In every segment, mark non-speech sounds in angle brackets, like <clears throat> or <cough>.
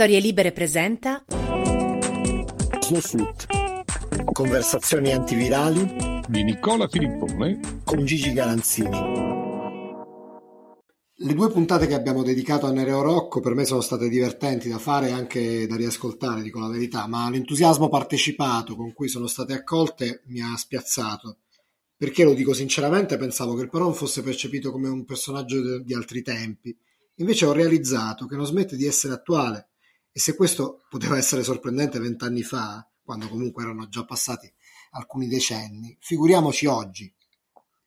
Storie Libere presenta Snowsuit. Conversazioni antivirali di Nicola Filippone con Gigi Galanzini. Le due puntate che abbiamo dedicato a Nereo Rocco per me sono state divertenti da fare e anche da riascoltare, dico la verità, ma l'entusiasmo partecipato con cui sono state accolte mi ha spiazzato. Perché lo dico sinceramente, pensavo che il Peron fosse percepito come un personaggio di altri tempi. Invece ho realizzato che non smette di essere attuale e se questo poteva essere sorprendente vent'anni fa, quando comunque erano già passati alcuni decenni, figuriamoci oggi.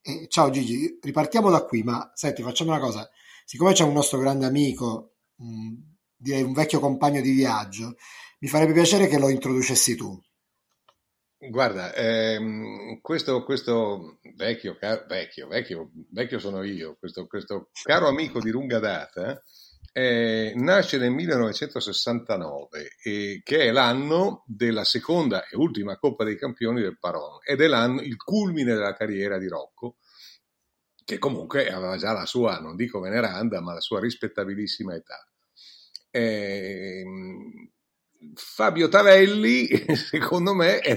E, ciao Gigi, ripartiamo da qui, ma senti, facciamo una cosa. Siccome c'è un nostro grande amico, mh, direi un vecchio compagno di viaggio, mi farebbe piacere che lo introducessi tu. Guarda, ehm, questo, questo vecchio, car- vecchio, vecchio, vecchio sono io, questo, questo caro amico di lunga data, eh, nasce nel 1969, eh, che è l'anno della seconda e ultima Coppa dei Campioni del Paron ed è l'anno, il culmine della carriera di Rocco, che comunque aveva già la sua, non dico veneranda, ma la sua rispettabilissima età. Eh, Fabio Tavelli, <laughs> secondo me, è,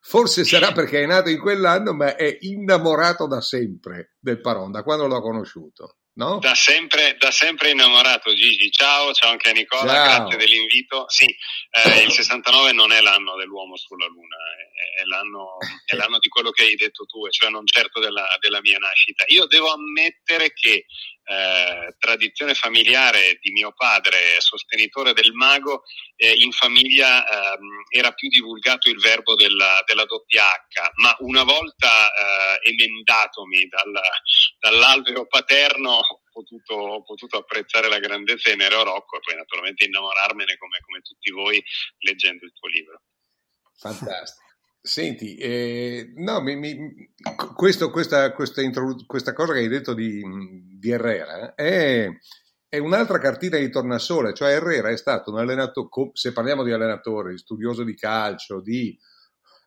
forse sarà perché è nato in quell'anno, ma è innamorato da sempre del Paron, da quando l'ho conosciuto. No? Da, sempre, da sempre innamorato Gigi, ciao, ciao anche a Nicola, Ciao. grazie dell'invito. Sì, eh, il 69 non è l'anno dell'uomo sulla Luna, è, è l'anno, è l'anno di quello che hai detto tu, e cioè non certo della, della mia nascita. Io devo ammettere che eh, tradizione familiare di mio padre, sostenitore del mago, eh, in famiglia ehm, era più divulgato il verbo della, della doppia H, ma una volta eh, emendatomi dal, dall'alveo paterno ho potuto, ho potuto apprezzare la grandezza di Nereo Rocco e poi naturalmente innamorarmene come, come tutti voi leggendo il tuo libro. Fantastico. Senti, eh, no, mi, mi- questo- questa, questa introdu- questa cosa che hai detto di, di Herrera è, è un'altra cartina di tornasole, cioè Herrera è stato un allenatore, se parliamo di allenatore, studioso di calcio, di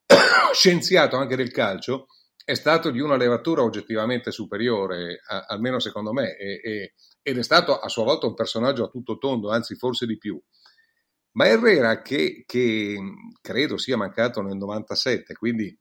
<coughs> scienziato anche del calcio, è stato di una levatura oggettivamente superiore, a- almeno secondo me, e- e- ed è stato a sua volta un personaggio a tutto tondo, anzi forse di più. Ma Herrera, che, che credo sia mancato nel 97, quindi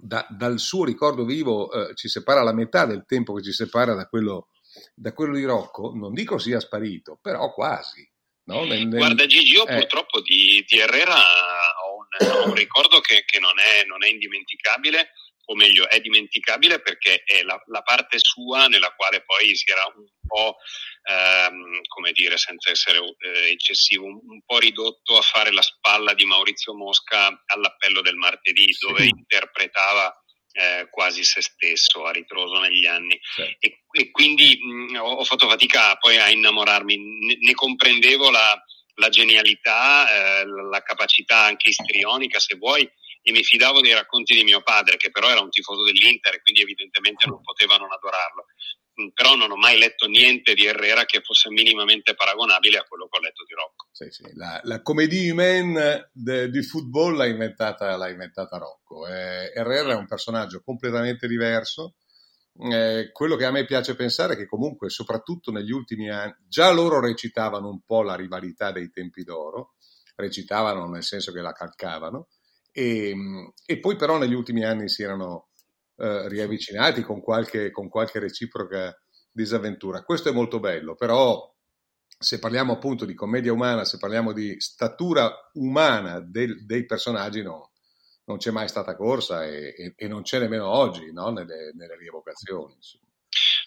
da- dal suo ricordo vivo eh, ci separa la metà del tempo che ci separa da quello, da quello di Rocco, non dico sia sparito, però quasi. no? Nel- nel- Guarda Gigi, io eh. purtroppo di, di Herrera ho un, ho un ricordo che, che non, è, non è indimenticabile, o meglio è dimenticabile perché è la, la parte sua nella quale poi si era un po', ehm, come dire, senza essere eh, eccessivo, un, un po' ridotto a fare la spalla di Maurizio Mosca all'appello del martedì, Sì. dove interpretava eh, quasi se stesso a ritroso negli anni Certo. e, e quindi mh, ho, fatto fatica poi a innamorarmi, ne, ne comprendevo la, la genialità, eh, la capacità anche istrionica se vuoi e mi fidavo dei racconti di mio padre che però era un tifoso dell'Inter e quindi evidentemente non poteva non adorarlo. Mm, Però non ho mai letto niente di Herrera che fosse minimamente paragonabile a quello che ho letto di Rocco. Sì, sì, La, la humaine de- di football l'ha inventata, l'ha inventata Rocco. Eh, Herrera è un personaggio completamente diverso. Eh, quello che a me piace pensare è che comunque, soprattutto negli ultimi anni, già loro recitavano un po' la rivalità dei tempi d'oro, recitavano nel senso che la calcavano, e, e poi però negli ultimi anni si erano eh, riavvicinati con qualche, con qualche reciproca disavventura. Questo è molto bello, però se parliamo appunto di commedia umana, se parliamo di statura umana del- dei personaggi, no, non c'è mai stata corsa e, e- e non c'è nemmeno oggi no? nelle, nelle rievocazioni. insomma.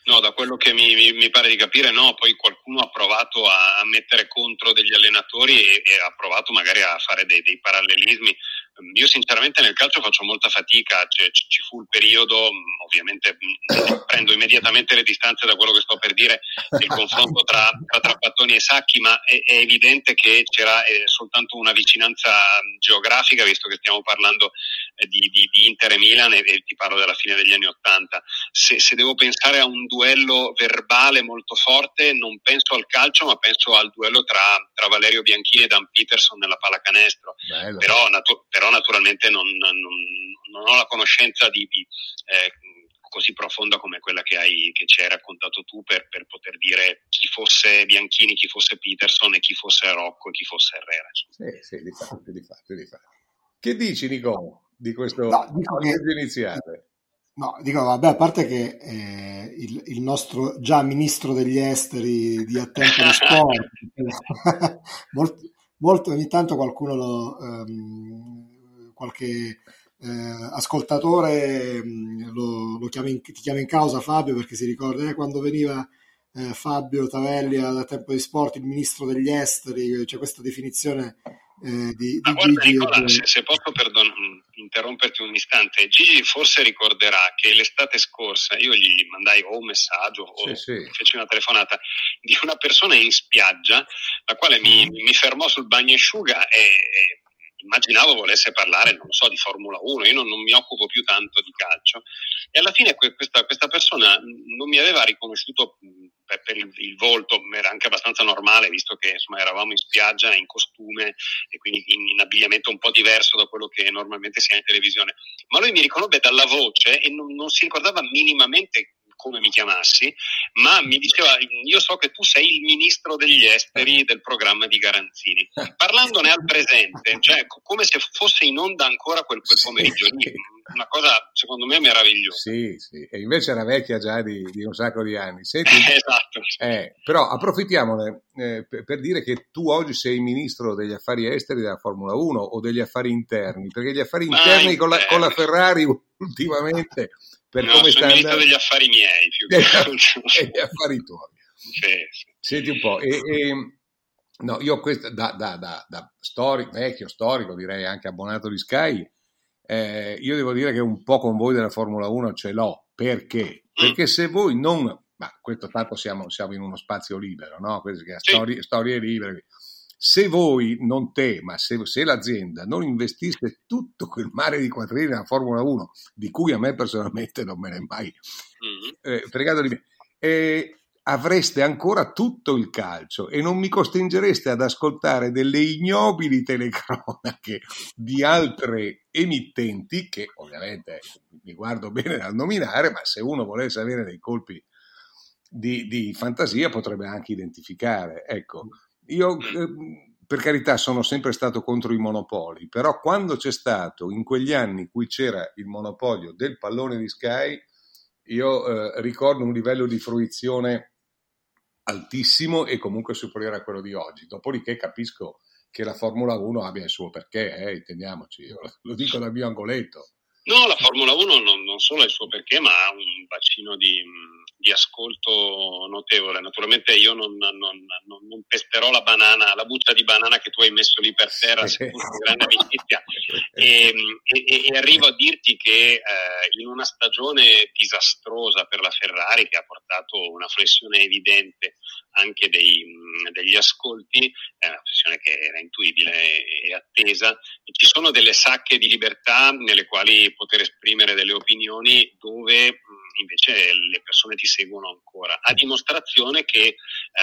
No, da quello che mi, mi- mi pare di capire, no, poi qualcuno ha provato a, a mettere contro degli allenatori e, e ha provato magari a fare dei, dei parallelismi. Mm, Io sinceramente nel calcio faccio molta fatica, cioè, ci, fu il periodo, mm, ovviamente mm, <laughs> prendo immediatamente le distanze da quello che sto per dire, del confronto tra, tra Trapattoni e Sacchi, ma è, è evidente che c'era eh, soltanto una vicinanza mm, geografica, visto che stiamo parlando eh, di, di- di Inter e Milan e, e ti parlo della fine degli anni Ottanta se, se devo pensare a un duello verbale molto forte, non penso al calcio, ma penso al duello tra, tra Valerio Bianchini e Dan Peterson nella pallacanestro. Bello. Però, natu- però naturalmente non, non- non ho la conoscenza di, di, eh, così profonda come quella che, hai, che ci hai raccontato tu per, per, poter dire chi fosse Bianchini, chi fosse Peterson e chi fosse Rocco e chi fosse Herrera. Sì, sì, di fatto, di fatto, di fatto. Che dici Nico di questo no, dico che, iniziale? No, dico, vabbè, a parte che eh, il, il, nostro già ministro degli esteri di attento di sport, <laughs> <laughs> molto, molto, ogni tanto qualcuno lo, um, qualche eh, ascoltatore mm, lo, lo chiama in, ti chiama in causa Fabio perché si ricorda eh, quando veniva eh, Fabio Tavelli a Tempo di Sport, il ministro degli esteri, c'è cioè questa definizione eh, di, di guarda, Gigi. Nicola, se, se, posso perdon- mm, interromperti un istante, Gigi forse ricorderà che l'estate scorsa io gli mandai o un messaggio o sì, sì. feci una telefonata di una persona in spiaggia, la quale mi, mm. mi fermò sul bagnosciuga e, e immaginavo volesse parlare, non so, di Formula 1, io non, non, mi occupo più tanto di calcio. E alla fine questa, questa persona non mi aveva riconosciuto per, per il, il, volto, era anche abbastanza normale visto che insomma, eravamo in spiaggia in costume e quindi in, in, abbigliamento un po' diverso da quello che normalmente si ha in televisione, ma lui mi riconobbe dalla voce e non, non si ricordava minimamente come mi chiamassi, ma mi diceva io so che tu sei il ministro degli esteri del programma di Garanzini, parlandone al presente, cioè come se fosse in onda ancora quel, quel pomeriggio lì, una cosa secondo me meravigliosa. Sì, sì, e invece era vecchia già di, di un sacco di anni. Senti, <laughs> esatto. Eh, però approfittiamone eh, per, dire che tu oggi sei ministro degli affari esteri della Formula 1 o degli affari interni, perché gli affari interni con la, con la Ferrari <laughs> ultimamente per no, come sta andando. degli affari miei più che degli <laughs> affari tuoi. Sì, sì. Senti un po', e, e, no, io questo, da, da, da, da storico, vecchio storico, direi anche abbonato di Sky, eh, io devo dire che un po' con voi della Formula 1 ce l'ho. Perché? Perché se voi non... Ma questo tanto siamo, siamo in uno spazio libero, no? Queste storie, storie libere se voi, non te, ma se, se, l'azienda non investisse tutto quel mare di quattrini nella Formula 1, di cui a me personalmente non me ne è mai mm-hmm. eh, fregato di me, eh, avreste ancora tutto il calcio e non mi costringereste ad ascoltare delle ignobili telecronache di altre emittenti, che ovviamente mi guardo bene dal nominare, ma se uno volesse avere dei colpi di, di fantasia potrebbe anche identificare. Ecco io eh, per carità sono sempre stato contro i monopoli, però quando c'è stato, in quegli anni in cui c'era il monopolio del pallone di Sky, io eh, ricordo un livello di fruizione altissimo e comunque superiore a quello di oggi. Dopodiché capisco che la Formula 1 abbia il suo perché, eh, intendiamoci, io lo dico dal mio angoletto. No, la Formula 1 non, non solo ha il suo perché, ma ha un bacino di, di ascolto notevole. Naturalmente io non, non, non, non, testerò la banana, la buccia di banana che tu hai messo lì per terra, seppur con grande amicizia, <laughs> e, e, e, arrivo a dirti che eh, in una stagione disastrosa per la Ferrari, che ha portato una flessione evidente anche dei, degli ascolti, è una flessione che era intuibile e attesa, ci sono delle sacche di libertà nelle quali poter esprimere delle opinioni dove invece le persone ti seguono ancora, a dimostrazione che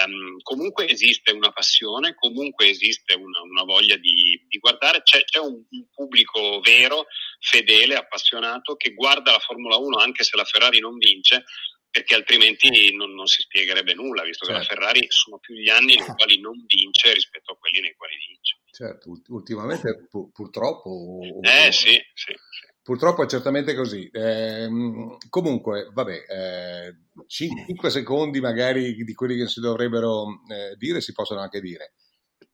um, comunque esiste una passione, comunque esiste una, una voglia di, di guardare, c'è, c'è un, un, pubblico vero, fedele, appassionato, che guarda la Formula 1 anche se la Ferrari non vince, perché altrimenti non, non si spiegherebbe nulla, visto certo. che la certo. Ferrari sono più gli anni nei <laughs> quali non vince rispetto a quelli nei quali vince. Certo, ultimamente pu- purtroppo... Eh sì, sì. sì. Purtroppo è certamente così. Eh, comunque, vabbè, eh, 5 secondi magari di quelli che si dovrebbero eh, dire si possono anche dire.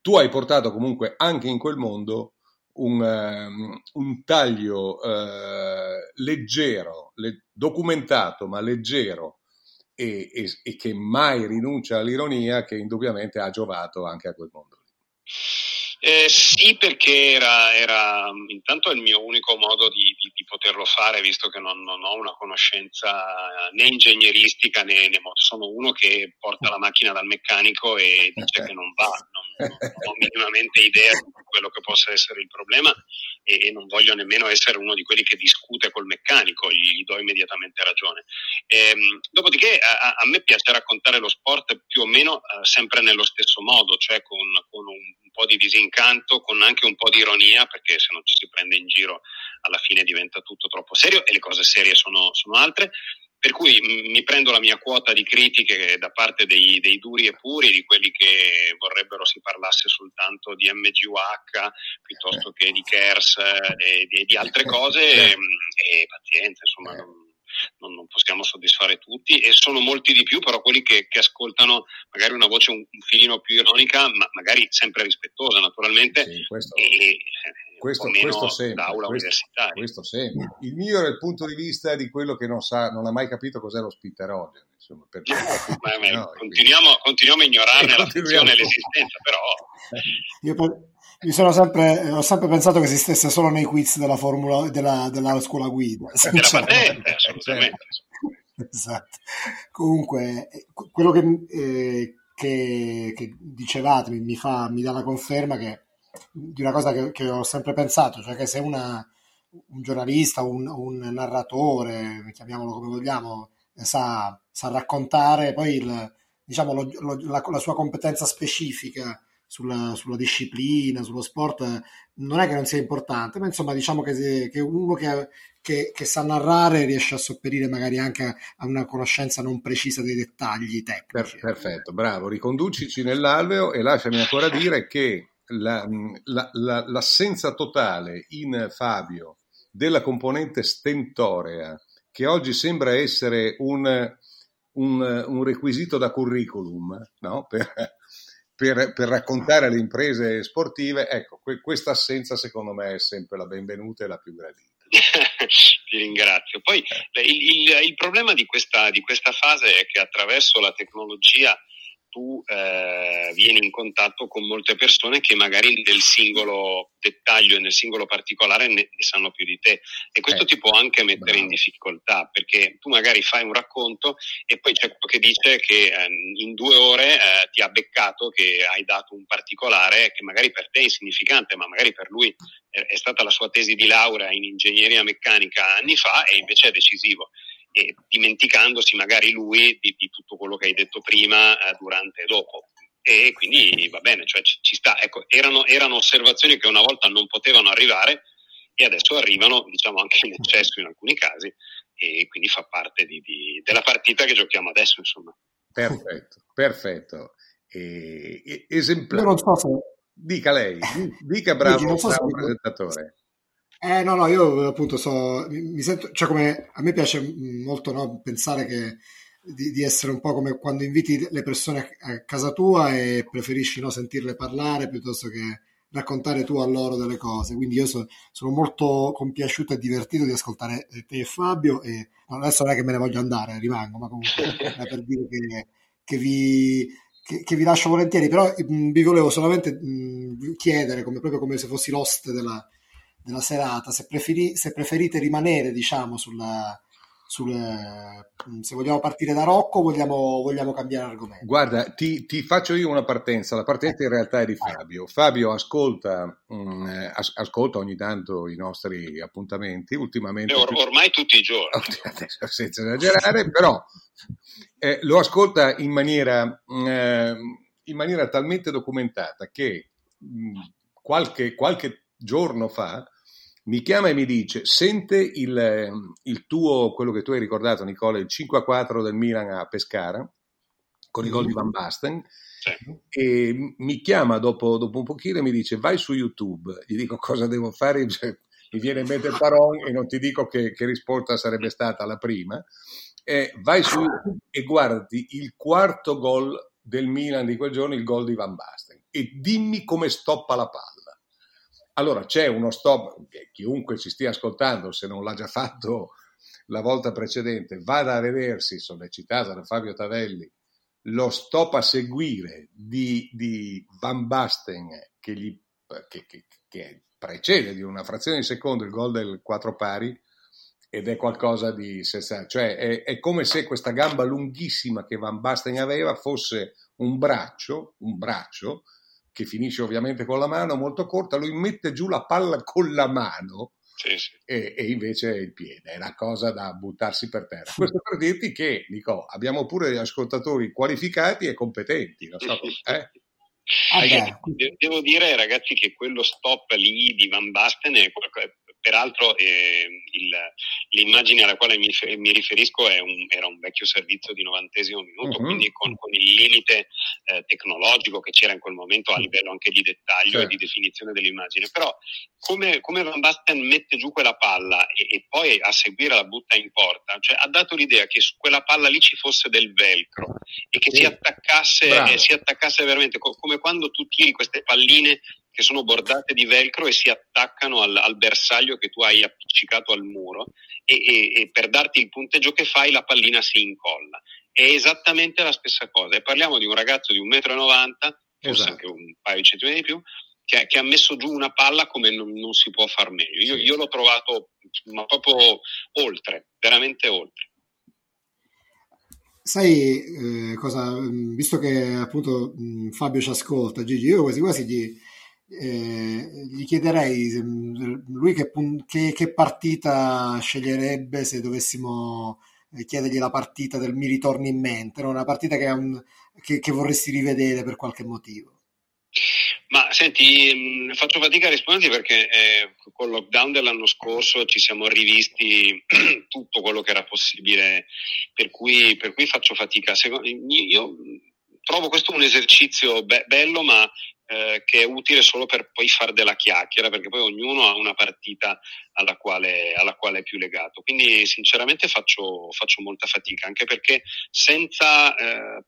Tu hai portato comunque anche in quel mondo un, um, un taglio eh, leggero, le, documentato ma leggero e, e, e che mai rinuncia all'ironia che indubbiamente ha giovato anche a quel mondo. Eh, sì, perché era, era, intanto il mio unico modo di, di, di poterlo fare, visto che non, non, ho una conoscenza né ingegneristica né, né sono uno che porta la macchina dal meccanico e dice che non va, non, non ho minimamente idea di quello che possa essere il problema e, e, non voglio nemmeno essere uno di quelli che discute col meccanico, gli, gli do immediatamente ragione. Ehm, dopodiché a, a, me piace raccontare lo sport più o meno eh, sempre nello stesso modo, cioè con, con un po' di disincanto incanto, con anche un po' di ironia, perché se non ci si prende in giro alla fine diventa tutto troppo serio e le cose serie sono, sono altre. per cui mi prendo la mia quota di critiche da parte dei, dei, duri e puri, di quelli che vorrebbero si parlasse soltanto di MGUH piuttosto che di KERS e di, di altre cose, e, e pazienza, insomma. Non, non, non, possiamo soddisfare tutti e sono molti di più però quelli che, che ascoltano magari una voce un, un, filino più ironica ma magari sempre rispettosa naturalmente sì, questo, e, questo, questo sempre, questo, questo, sempre. Il mio è il punto di vista di quello che non sa non ha mai capito cos'è lo spitterogeno insomma, <laughs> ma, no, continuiamo, continuiamo, a ignorarne la <laughs> funzione e l'esistenza però io per mi sono sempre, ho sempre pensato che esistesse solo nei quiz della, formula, della, della scuola guida. Della patente, assolutamente. esatto. Comunque, quello che, eh, che, che dicevate mi, fa, mi dà la conferma che, di una cosa che, che, ho sempre pensato, cioè che se una, un giornalista, un, un narratore, chiamiamolo come vogliamo, sa, sa raccontare, poi il, diciamo, lo, lo, la, la sua competenza specifica sulla, sulla, disciplina, sullo sport, non è che non sia importante, ma insomma diciamo che, che uno che, che, che, sa narrare riesce a sopperire magari anche a una conoscenza non precisa dei dettagli tecnici. Per, perfetto, bravo, riconducici nell'alveo e lasciami ancora dire che la, la, la, l'assenza totale in Fabio della componente stentorea, che oggi sembra essere un, un, un requisito da curriculum, no? <laughs> per, per, per, raccontare le imprese sportive, ecco, que- questa assenza secondo me è sempre la benvenuta e la più gradita. <laughs> Ti ringrazio. Poi il, il, il problema di questa, di questa, fase è che attraverso la tecnologia tu eh, vieni in contatto con molte persone che magari nel singolo dettaglio e nel singolo particolare ne, ne sanno più di te. E questo eh, ti può anche mettere bravo. in difficoltà perché tu magari fai un racconto e poi c'è quello che dice che eh, in due ore eh, ti ha beccato che hai dato un particolare che magari per te è insignificante ma magari per lui è stata la sua tesi di laurea in ingegneria meccanica anni fa e invece è decisivo e dimenticandosi magari lui di, di, tutto quello che hai detto prima, eh, durante e dopo. E quindi va bene, cioè ci, ci sta. Ecco, erano, erano, osservazioni che una volta non potevano arrivare e adesso arrivano, diciamo, anche in eccesso in alcuni casi e quindi fa parte di, di, della partita che giochiamo adesso, insomma. Perfetto, perfetto. E, esemplare. Io non so se... Dica lei, dica bravo, so bravo presentatore. Eh no, no, io appunto so, mi sento, cioè come a me piace molto no, pensare che di, di, essere un po' come quando inviti le persone a casa tua e preferisci no, sentirle parlare piuttosto che raccontare tu a loro delle cose. Quindi io so, sono molto compiaciuto e divertito di ascoltare te e Fabio e adesso non è che me ne voglio andare, rimango, ma comunque <laughs> è per dire che, che vi... Che, che, vi lascio volentieri, però mh, vi volevo solamente mh, chiedere, come, proprio come se fossi l'oste della, della serata, se, preferi, se preferite rimanere, diciamo, sulla, sul, mm, se vogliamo partire da Rocco o vogliamo, vogliamo, cambiare argomento? Guarda, ti, ti, faccio io una partenza. La partenza in realtà è di Fabio. Fabio ascolta, mh, mm, as, ascolta ogni tanto i nostri appuntamenti. Ultimamente, or, ormai tutti i giorni, <laughs> senza esagerare, però eh, lo ascolta in maniera, eh, in maniera talmente documentata che mh, qualche, qualche giorno fa mi chiama e mi dice, sente il, il tuo, quello che tu hai ricordato Nicola, il 5-4 del Milan a Pescara, con i gol di Van Basten, sì. e mi chiama dopo, dopo, un pochino e mi dice vai su YouTube, gli dico cosa devo fare, cioè, mi viene in mente Paron e non ti dico che, che risposta sarebbe stata la prima, e vai su YouTube e guardi il quarto gol del Milan di quel giorno, il gol di Van Basten, e dimmi come stoppa la palla. Allora c'è uno stop, chiunque ci stia ascoltando, se non l'ha già fatto la volta precedente, vada a vedersi, sollecitata da Fabio Tavelli, lo stop a seguire di, di Van Basten che, gli, che, che, che, precede di una frazione di secondo il gol del 4 pari ed è qualcosa di sensato, cioè è, è, come se questa gamba lunghissima che Van Basten aveva fosse un braccio, un braccio che finisce ovviamente con la mano molto corta, lui mette giù la palla con la mano sì, sì. E, e, invece il piede, è una cosa da buttarsi per terra. Questo per dirti che, Nico, abbiamo pure degli ascoltatori qualificati e competenti. So, eh? ah, devo dire, ragazzi, che quello stop lì di Van Basten è peraltro eh, il, l'immagine alla quale mi, mi riferisco un, era un vecchio servizio di novantesimo minuto, uh-huh. quindi con, con, il limite eh, tecnologico che c'era in quel momento a livello anche di dettaglio certo. e di definizione dell'immagine. Però come, come Van Basten mette giù quella palla e, e, poi a seguire la butta in porta, cioè ha dato l'idea che su quella palla lì ci fosse del velcro e che sì. si, attaccasse, eh, si attaccasse veramente co- come quando tu tiri queste palline che sono bordate di velcro e si attaccano al, al bersaglio che tu hai appiccicato al muro e, e, e, per darti il punteggio che fai la pallina si incolla. È esattamente la stessa cosa e parliamo di un ragazzo di 1,90 m, forse esatto. anche un paio di centimetri di più, che, che, ha messo giù una palla come non, non si può far meglio. Io, io l'ho trovato ma proprio oltre, veramente oltre. Sai eh, cosa, visto che appunto mh, Fabio ci ascolta, Gigi, io quasi quasi gli, eh, gli chiederei lui che, che, che, partita sceglierebbe se dovessimo eh, chiedergli la partita del mi ritorni in mente, no? una partita che, un, che, vorresti rivedere per qualche motivo. Ma senti, mh, faccio fatica a risponderti perché eh, col lockdown dell'anno scorso ci siamo rivisti <clears throat> tutto quello che era possibile, per cui, per cui faccio fatica. Secondo, io trovo questo un esercizio be- bello, ma eh, che è utile solo per poi fare della chiacchiera, perché poi ognuno ha una partita alla quale, alla quale è più legato. Quindi sinceramente faccio, faccio molta fatica, anche perché senza, eh,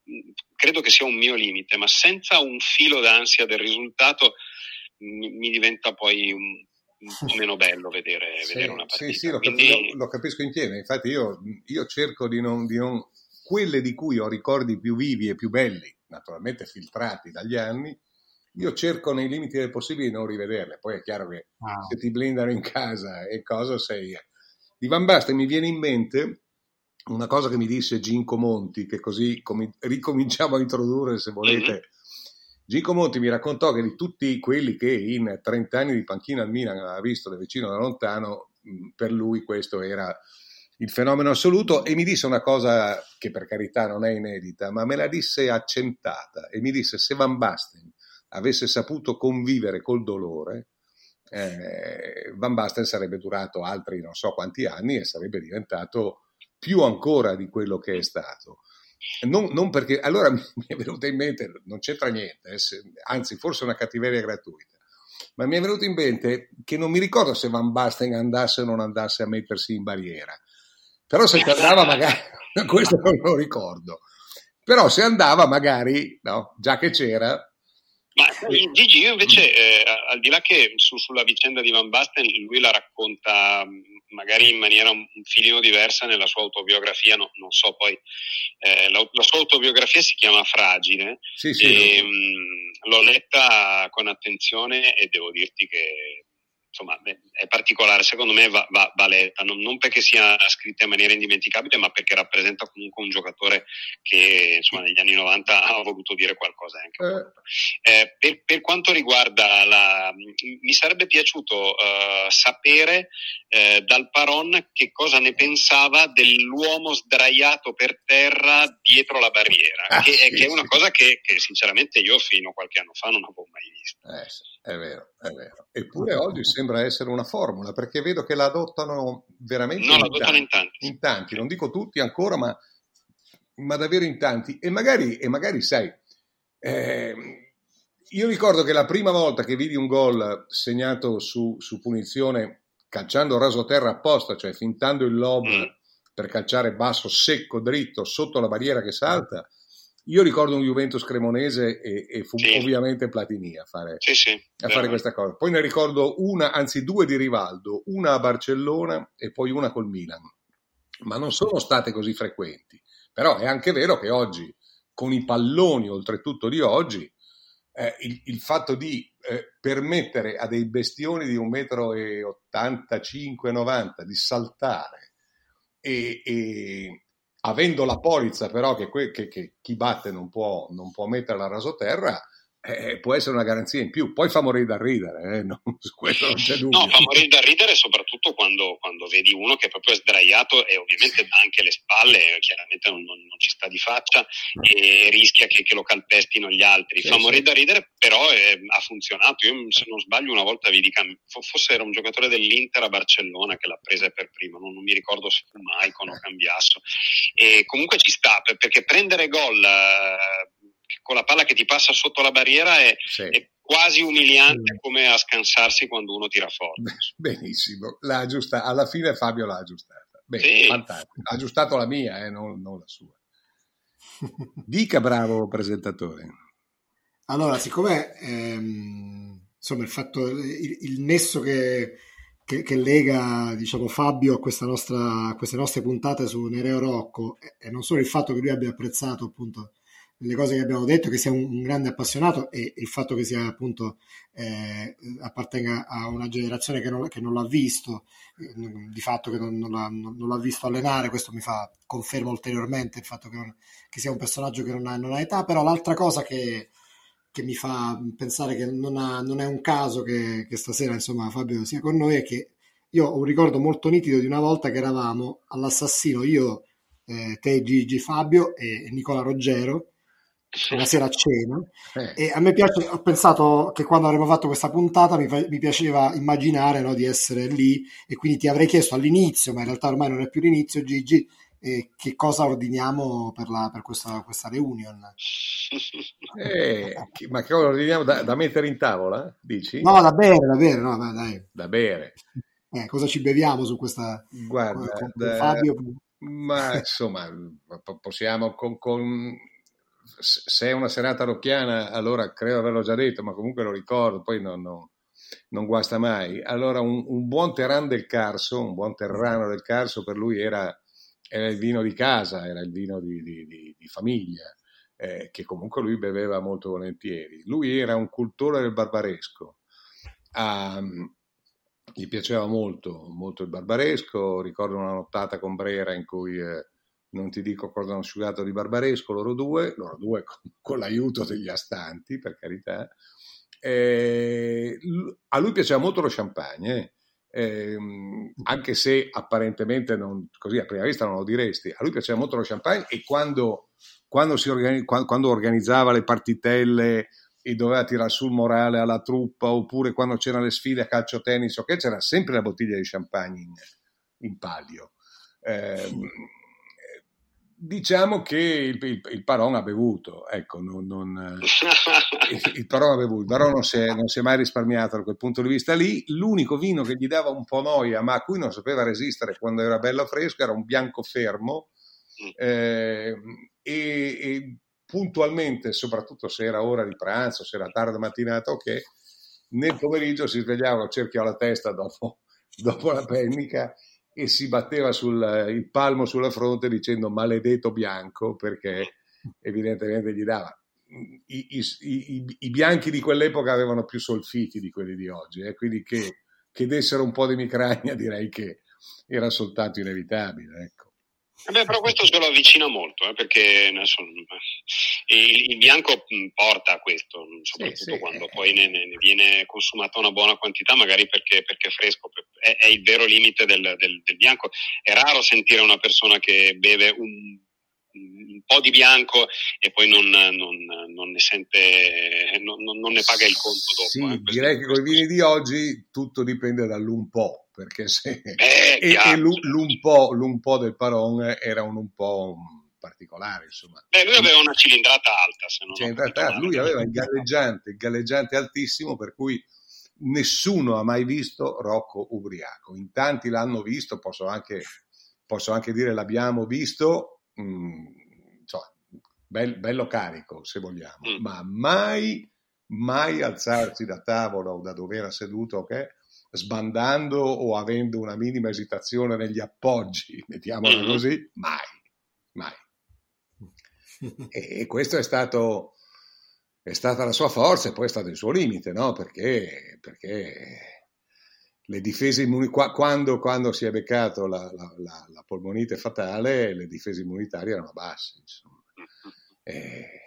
credo che sia un mio limite, ma senza un filo d'ansia del risultato mi, mi diventa poi un, un po' meno bello vedere, <laughs> sì, vedere una partita. Sì, sì, lo, Quindi... capisco, lo capisco insieme. Infatti io, io cerco di non, di non... Quelle di cui ho ricordi più vivi e più belli, naturalmente filtrati dagli anni, io cerco nei limiti del possibile di non rivederle, poi è chiaro che ah. se ti blindano in casa e cosa sei... Di Van Basten mi viene in mente una cosa che mi disse Ginco Monti, che così com- ricominciamo a introdurre se volete. Mm-hmm. Ginco Monti mi raccontò che di tutti quelli che in 30 anni di panchina al Milan aveva visto da vicino da lontano, per lui questo era il fenomeno assoluto e mi disse una cosa che per carità non è inedita, ma me la disse accentata e mi disse se Van Basten avesse saputo convivere col dolore, eh, Van Basten sarebbe durato altri non so quanti anni e sarebbe diventato più ancora di quello che è stato. Non, non perché, allora <laughs> mi è venuto in mente, non c'entra niente, eh, se, anzi forse una cattiveria gratuita, ma mi è venuto in mente che non mi ricordo se Van Basten andasse o non andasse a mettersi in barriera, però se andava magari, <laughs> questo non lo ricordo, però se andava magari, no, già che c'era, ma Gigi, io invece, eh, al di là che su, sulla vicenda di Van Basten, lui la racconta magari in maniera un, un filino diversa nella sua autobiografia, no, non so poi, eh, la, la, sua autobiografia si chiama Fragile, sì, sì, e, mh, l'ho letta con attenzione e devo dirti che insomma, è particolare, secondo me va, va, va letta, non, non, perché sia scritta in maniera indimenticabile, ma perché rappresenta comunque un giocatore che insomma, negli anni 90 ha voluto dire qualcosa anche. Eh. Eh, per, per, quanto riguarda la... mi sarebbe piaciuto uh, sapere eh, dal Paron che cosa ne pensava dell'uomo sdraiato per terra dietro la barriera, ah, che, sì, che, è una sì. cosa che, che, sinceramente io fino a qualche anno fa non avevo mai visto. Eh, è vero, è vero. Eppure oggi sembra essere una formula, perché vedo che la adottano veramente no, in, tanti, in, tanti. in tanti, non dico tutti ancora, ma, ma davvero in tanti. E magari, e magari sai, eh, io ricordo che la prima volta che vidi un gol segnato su, su punizione calciando raso terra apposta, cioè fintando il lob mm. per calciare basso, secco, dritto, sotto la barriera che salta. Io ricordo un Juventus Cremonese e, e fu sì. ovviamente Platini a fare, sì, sì, a fare questa cosa. Poi ne ricordo una, anzi due di Rivaldo, una a Barcellona e poi una col Milan. Ma non sono state così frequenti. Però è anche vero che oggi, con i palloni oltretutto di oggi, eh, il, il, fatto di eh, permettere a dei bestioni di 1,85-90 m di saltare e, e, avendo la polizza però che, que, che, che chi batte non può, non può mettere la rasoterra, eh, può essere una garanzia in più. Poi fa morire da ridere, eh? no, <laughs> su questo non c'è dubbio. No, fa morire da ridere soprattutto quando, quando vedi uno che è proprio sdraiato e ovviamente dà anche le spalle, chiaramente non, non, non ci sta di faccia e rischia che, che lo calpestino gli altri. Sì, fa morire da ridere, però eh, ha funzionato. Io, se non sbaglio, una volta vidi, forse era un giocatore dell'Inter a Barcellona che l'ha presa per primo, non, non mi ricordo se fu Maicon o Cambiasso. E comunque ci sta, perché prendere gol... Eh, con la palla che ti passa sotto la barriera è, sì. è quasi umiliante come a scansarsi quando uno tira forte. Benissimo, l'ha aggiustata, alla fine Fabio l'ha aggiustata. Bene, sì. fantastico. Ha aggiustato la mia, eh, non, non la sua. <laughs> Dica bravo presentatore. Allora, siccome ehm, insomma il fatto, il, il nesso che, che, che, lega diciamo, Fabio a, questa nostra, a queste nostre puntate su Nereo Rocco e non solo il fatto che lui abbia apprezzato appunto le cose che abbiamo detto, che sia un, un grande appassionato e il fatto che sia appunto eh, appartenga a una generazione che non, che non l'ha visto, eh, di fatto che non, non, l'ha, non, l'ha, visto allenare, questo mi fa conferma ulteriormente il fatto che, che sia un personaggio che non ha, ha età, però l'altra cosa che, che mi fa pensare che non, ha, è un caso che, che, stasera insomma Fabio sia con noi è che io ho un ricordo molto nitido di una volta che eravamo all'assassino io, eh, te Gigi Fabio e Nicola Ruggero una sera a cena eh. e a me piace, ho pensato che quando avremmo fatto questa puntata mi, mi piaceva immaginare no, di essere lì e quindi ti avrei chiesto all'inizio, ma in realtà ormai non è più l'inizio Gigi, eh, che cosa ordiniamo per, la, per questa, questa reunion. Eh, ma che cosa ordiniamo da, da, mettere in tavola, dici? No, da bere, da bere, no, dai. Da bere. Eh, cosa ci beviamo su questa... Guarda, con, con Fabio? Ma insomma, possiamo con, con se è una serata rocchiana, allora credo averlo già detto, ma comunque lo ricordo, poi non, non, non guasta mai. Allora, un, un, buon terran del Carso, un buon terrano del Carso, per lui era, era il vino di casa, era il vino di, di, di, di famiglia, eh, che comunque lui beveva molto volentieri. Lui era un cultore del barbaresco. Um, gli piaceva molto, molto il barbaresco. Ricordo una nottata con Brera in cui eh, non ti dico cosa hanno asciugato di Barbaresco, loro due, loro due <laughs> con, con l'aiuto degli astanti, per carità. Eh, a lui piaceva molto lo champagne, eh, anche se apparentemente non, così a prima vista non lo diresti, a lui piaceva molto lo champagne e quando, quando, organi- quando organizzava le partitelle e doveva tirare sul morale alla truppa, oppure quando c'erano le sfide a calcio tennis, okay, c'era sempre la bottiglia di champagne in, in palio. Eh, Diciamo che il, il, il, Paron ha bevuto, ecco, non, non, il, il, Paron ha bevuto, il Paron non si, è, non si, è, mai risparmiato da quel punto di vista lì. L'unico vino che gli dava un po' noia, ma a cui non sapeva resistere quando era bello fresco, era un bianco fermo eh, e, e, puntualmente, soprattutto se era ora di pranzo, se era tarda mattinata, ok, nel pomeriggio si svegliava il cerchio alla testa dopo, dopo la pennica e si batteva sul, il palmo sulla fronte dicendo maledetto bianco perché evidentemente gli dava. I, i, i, i bianchi di quell'epoca avevano più solfiti di quelli di oggi, eh? quindi che, che dessero un po' di micrania <laughs> direi che era soltanto inevitabile. Ecco. Beh, però questo se lo avvicina molto, eh, perché il, il, bianco porta a questo, soprattutto sì, sì, quando eh, poi ne, ne, viene consumata una buona quantità, magari perché, perché è fresco, è, è, il vero limite del, del, del, bianco. È raro sentire una persona che beve un, un po' di bianco e poi non, non, non ne sente, non, ne paga il conto dopo. Sì, eh, direi che con i vini di oggi tutto dipende dall'un po' perché se... Eh, e, e l'un, po', l'un po' del Paron era un un po' particolare, insomma. Beh, lui aveva una cilindrata alta, se non cilindrata, Lui aveva il galleggiante, il galleggiante altissimo, per cui nessuno ha mai visto Rocco ubriaco. In tanti l'hanno visto, posso anche, posso anche dire l'abbiamo visto, mh, mm, insomma, bel, bello carico, se vogliamo, mm. ma mai, mai alzarsi da tavola o da dove era seduto, ok? Sbandando o avendo una minima esitazione negli appoggi, mettiamola mm-hmm. così, mai, mai. <laughs> E, questo è stato, è stata la sua forza e poi è stato il suo limite, no? Perché, perché le difese immunitarie, quando, quando, si è beccato la, la, la, la, polmonite fatale, le difese immunitarie erano basse, insomma. E,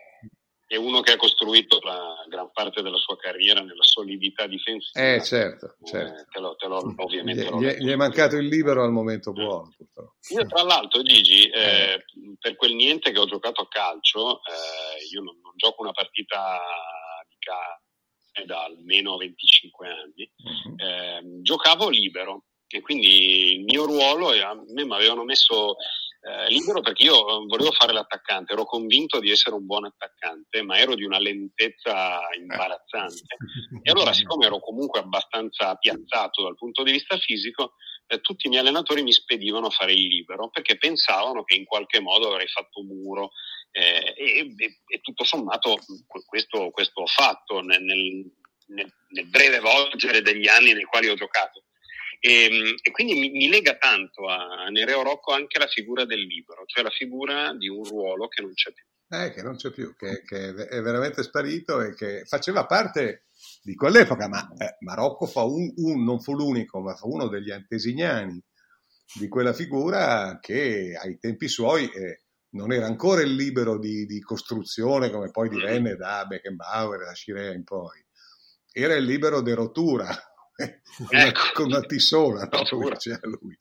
è uno che ha costruito la gran parte della sua carriera nella solidità difensiva. Eh, certo, eh, certo. Eh, te lo, te lo, ovviamente gli, gli, gli, è mancato il libero al momento buono. Purtroppo. Io, tra l'altro, Gigi, eh, eh. per quel niente che ho giocato a calcio, eh, io non, non, gioco una partita di calcio da almeno 25 anni, uh-huh. giocavo libero e quindi il mio ruolo, a me mi avevano messo eh, libero perché io eh, volevo fare l'attaccante, ero convinto di essere un buon attaccante, ma ero di una lentezza imbarazzante. E allora, siccome ero comunque abbastanza piazzato dal punto di vista fisico, eh, tutti i miei allenatori mi spedivano a fare il libero perché pensavano che in qualche modo avrei fatto muro. Eh, e, e, e, tutto sommato questo, questo ho fatto nel, nel, nel breve volgere degli anni nei quali ho giocato. E, ehm, e quindi mi, mi, lega tanto a Nereo Rocco anche la figura del libero, cioè la figura di un ruolo che non c'è più. Eh, che non c'è più, che, che è veramente sparito e che faceva parte di quell'epoca, ma eh, Marocco fa un, un, non fu l'unico, ma fu uno degli antesignani di quella figura che ai tempi suoi eh, non era ancora il libero di, di, costruzione come poi divenne da Beckenbauer da Scirea in poi, era il libero di rottura, <laughs> ecco. con una no? come diceva lui.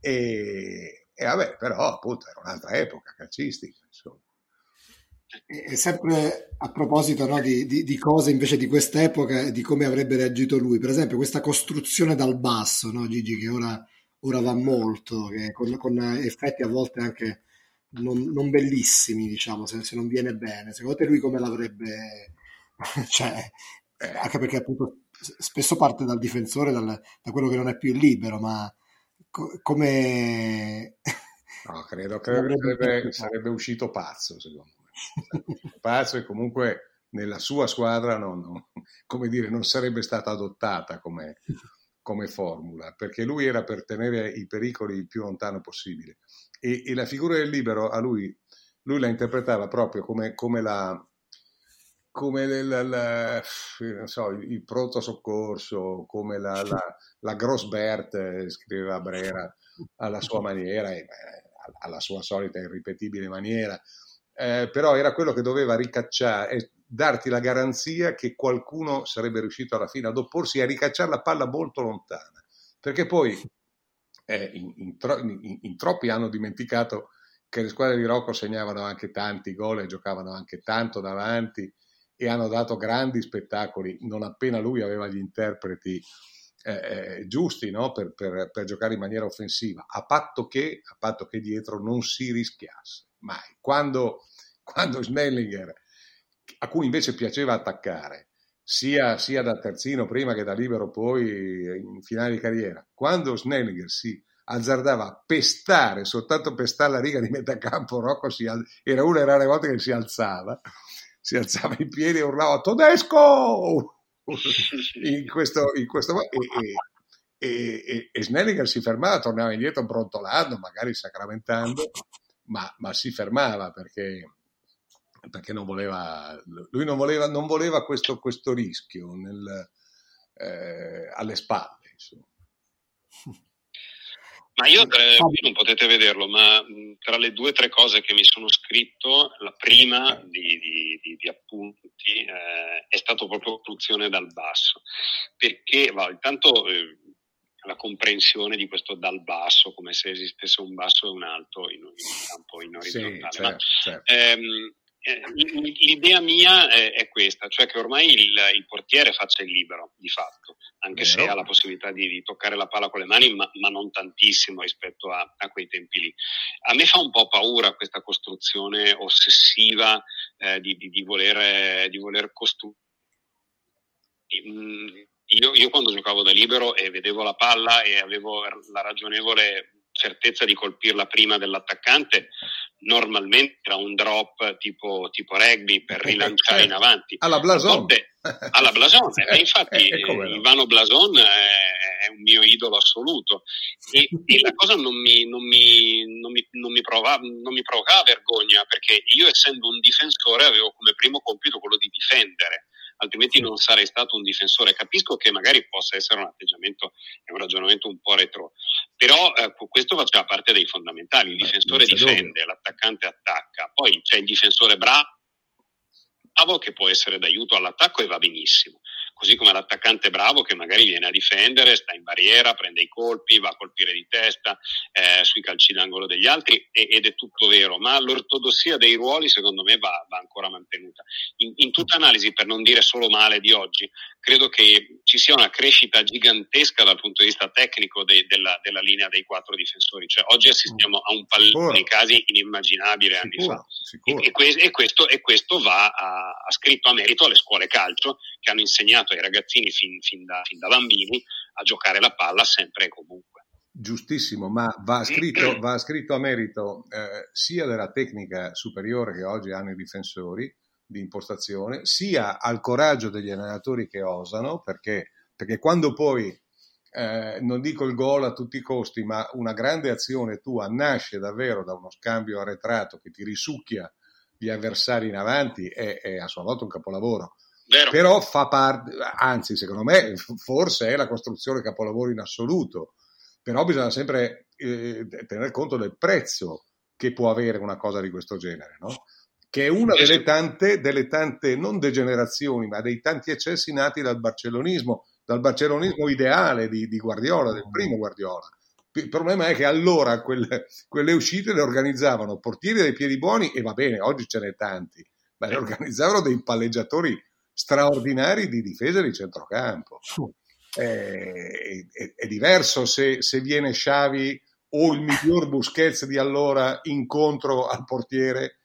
E, e, vabbè, però appunto era un'altra epoca calcistica. Insomma. E sempre a proposito no, di, di, di, cose invece di quest'epoca e di come avrebbe reagito lui, per esempio questa costruzione dal basso, no, Gigi, che ora, ora va molto, con, con, effetti a volte anche non, non bellissimi, diciamo, se, se, non viene bene. Secondo te lui come l'avrebbe... <laughs> cioè, eh. anche perché appunto spesso parte dal difensore, dal, da quello che non è più libero, ma co- come... No, <laughs> credo, credo che sarebbe, sarebbe, uscito pazzo, secondo me. Pazzo e comunque nella sua squadra non, non, come dire, non sarebbe stata adottata come, come, formula, perché lui era per tenere i pericoli il più lontano possibile. E, e la figura del libero a lui, lui la interpretava proprio come, come la, come la, la, so, il pronto soccorso, come la, la, la Grossbert, eh, scriveva Brera, alla sua maniera, e, alla sua solita irripetibile maniera, eh, però era quello che doveva ricacciare e darti la garanzia che qualcuno sarebbe riuscito alla fine ad opporsi e a ricacciare la palla molto lontana, perché poi eh, in, in, tro- in, in troppi hanno dimenticato che le squadre di Rocco segnavano anche tanti gol e giocavano anche tanto davanti e hanno dato grandi spettacoli non appena lui aveva gli interpreti eh, eh, giusti no? per, per, per, giocare in maniera offensiva, a patto, che, a patto che dietro non si rischiasse mai. Quando, quando Snellinger, a cui invece piaceva attaccare, sia, sia, da terzino prima che da libero poi in finale di carriera, quando Snellinger si azzardava a pestare, soltanto pestare la riga di metà campo, Rocco si era una delle rare volte che si alzava si alzava in piedi e urlava Tedesco! <laughs> in questo, in questo e, e, e, e, Snellinger si fermava, tornava indietro brontolando, magari sacramentando, ma, ma si fermava perché, perché non voleva, lui non voleva, non voleva questo, questo rischio nel, eh, alle spalle. Insomma. <laughs> Ma io, eh, non potete vederlo, ma tra le due o tre cose che mi sono scritto, la prima di, di, di, di appunti eh, è stato proprio costruzione dal basso, perché va, intanto eh, la comprensione di questo dal basso, come se esistesse un basso e un alto in, in campo in orizzontale. Sì, certo, ma, certo. Ehm, eh, l'idea mia è, questa, cioè che ormai il, il, portiere faccia il libero di fatto, anche Vero. se ha la possibilità di, di, toccare la palla con le mani, ma, ma non tantissimo rispetto a, a, quei tempi lì. A me fa un po' paura questa costruzione ossessiva eh, di, di, di, voler, di voler costruire. Mm, io, io quando giocavo da libero e vedevo la palla e avevo la ragionevole certezza di colpirla prima dell'attaccante, normalmente era un drop tipo, tipo rugby per rilanciare in avanti. Alla Blason. <laughs> alla Blason, e infatti eh, Ivano Blason è, è, un mio idolo assoluto e, e la cosa non mi, non, mi, non, mi, non, mi prova, non mi provocava vergogna perché io essendo un difensore avevo come primo compito quello di difendere altrimenti non sarei stato un difensore. Capisco che magari possa essere un atteggiamento e un ragionamento un po' retro, però eh, questo faceva parte dei fondamentali. Il difensore difende, l'attaccante attacca, poi c'è il difensore bravo bravo che può essere d'aiuto all'attacco e va benissimo così come l'attaccante bravo che magari viene a difendere, sta in barriera, prende i colpi, va a colpire di testa eh, sui calci d'angolo degli altri ed è tutto vero, ma l'ortodossia dei ruoli secondo me va, va ancora mantenuta. In, in, tutta analisi, per non dire solo male di oggi, credo che ci sia una crescita gigantesca dal punto di vista tecnico de, della, della, linea dei quattro difensori, cioè oggi assistiamo a un pallone di casi inimmaginabile anni sicuro, fa sicuro. E, e, e, questo, e, questo, va a, a scritto a merito alle scuole calcio che hanno insegnato ai ragazzini fin, fin, da, fin da bambini a giocare la palla sempre e comunque. Giustissimo, ma va scritto, va scritto a merito eh, sia della tecnica superiore che oggi hanno i difensori di impostazione, sia al coraggio degli allenatori che osano, perché, perché quando poi, eh, non dico il gol a tutti i costi, ma una grande azione tua nasce davvero da uno scambio arretrato che ti risucchia gli avversari in avanti, è, è a sua volta un capolavoro. Vero. Però fa parte, anzi, secondo me, forse è la costruzione capolavoro in assoluto. Però bisogna sempre eh, tener conto del prezzo che può avere una cosa di questo genere, no? Che è una delle tante, delle tante, non degenerazioni, ma dei tanti eccessi nati dal barcellonismo, dal barcellonismo ideale di, di Guardiola, del primo Guardiola. Il problema è che allora quelle, quelle uscite le organizzavano portieri dei piedi buoni e va bene, oggi ce n'è tanti, ma le organizzavano dei palleggiatori straordinari di difesa di centrocampo. È, è, è diverso se, se, viene Xavi o il miglior Busquets di allora incontro al portiere,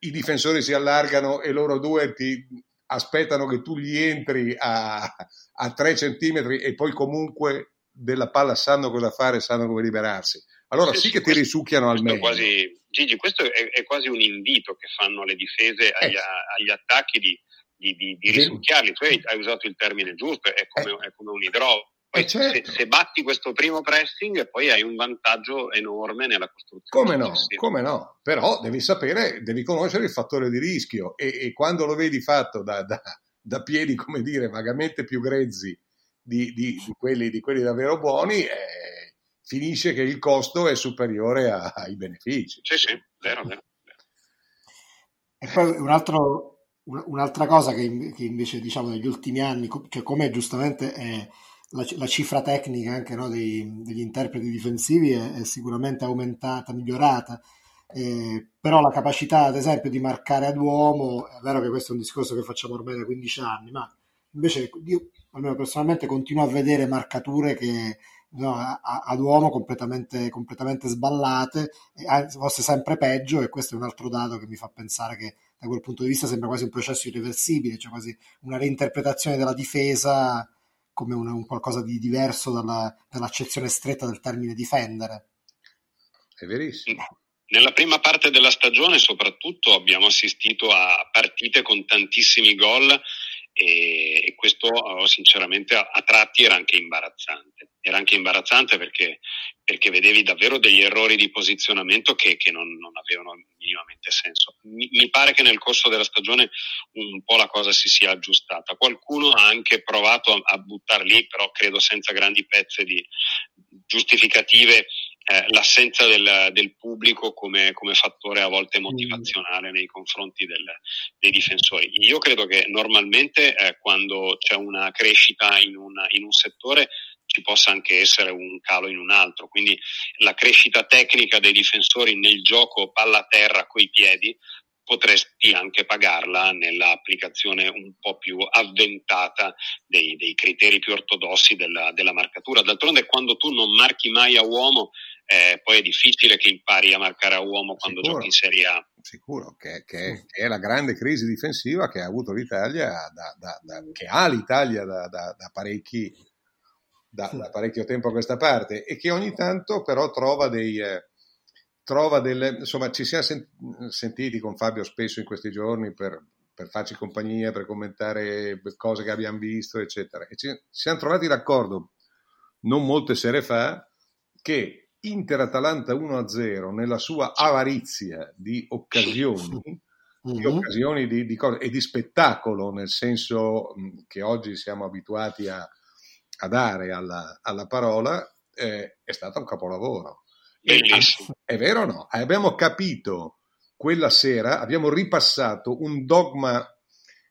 i difensori si allargano e loro due ti aspettano che tu gli entri a, a 3 centimetri e poi comunque della palla sanno cosa fare, sanno come liberarsi. Allora sì, sì che ti risucchiano al meglio. Quasi, Gigi, questo è, è, quasi un invito che fanno le difese agli, eh. agli attacchi di di, di, di risucchiarli. Tu hai, hai, usato il termine giusto, è come, eh. è come un idroforo. Eh certo. se, se, batti questo primo pressing poi hai un vantaggio enorme nella costruzione. Come no, come no, però devi sapere, devi conoscere il fattore di rischio e, e quando lo vedi fatto da, da, da, piedi, come dire, vagamente più grezzi di, di, di quelli, quelli, davvero buoni, eh, finisce che il costo è superiore a, ai benefici. Sì, sì, vero, vero. E poi un altro, Un'altra cosa che, che, invece diciamo negli ultimi anni, cioè come giustamente è la, la cifra tecnica anche no, dei, degli interpreti difensivi è, è sicuramente aumentata, migliorata, eh, però la capacità ad esempio di marcare ad uomo, è vero che questo è un discorso che facciamo ormai da 15 anni, ma invece io almeno personalmente continuo a vedere marcature che no, ad uomo completamente, completamente sballate, e fosse sempre peggio e questo è un altro dato che mi fa pensare che da quel punto di vista sembra quasi un processo irreversibile, cioè quasi una reinterpretazione della difesa come un, un qualcosa di diverso dalla, dall'accezione stretta del termine difendere. È verissimo. Nella prima parte della stagione soprattutto abbiamo assistito a partite con tantissimi gol e, questo oh, sinceramente a, a, tratti era anche imbarazzante. Era anche imbarazzante perché, perché vedevi davvero degli errori di posizionamento che, che non, non, avevano minimamente senso. Mi, mi, pare che nel corso della stagione un po' la cosa si sia aggiustata. Qualcuno ha anche provato a, a buttar lì, però credo senza grandi pezze di giustificative eh, l'assenza del, del pubblico come, come, fattore a volte motivazionale nei confronti del, dei difensori. Io credo che normalmente eh, quando c'è una crescita in, una, in un settore ci possa anche essere un calo in un altro, quindi la crescita tecnica dei difensori nel gioco palla a terra coi piedi potresti anche pagarla nell'applicazione un po' più avventata dei, dei criteri più ortodossi della, della, marcatura. D'altronde quando tu non marchi mai a uomo, eh, poi è difficile che impari a marcare a uomo quando Sicuro. giochi in Serie A. Sicuro, che, che, che, è la grande crisi difensiva che ha avuto l'Italia, da, da, da, che ha l'Italia da, parecchi, da, parecchio tempo a questa parte e che ogni tanto però trova dei... Eh, trova delle, insomma, ci siamo sentiti con Fabio spesso in questi giorni per, per farci compagnia, per commentare cose che abbiamo visto, eccetera. E ci, ci siamo trovati d'accordo non molte sere fa che Inter-Atalanta 1-0 nella sua avarizia di occasioni, mm-hmm. di occasioni di, di cose, e di spettacolo, nel senso che oggi siamo abituati a, a dare alla, alla parola, eh, è stato un capolavoro. Bellissimo. È vero o no? Abbiamo capito quella sera, abbiamo ripassato un dogma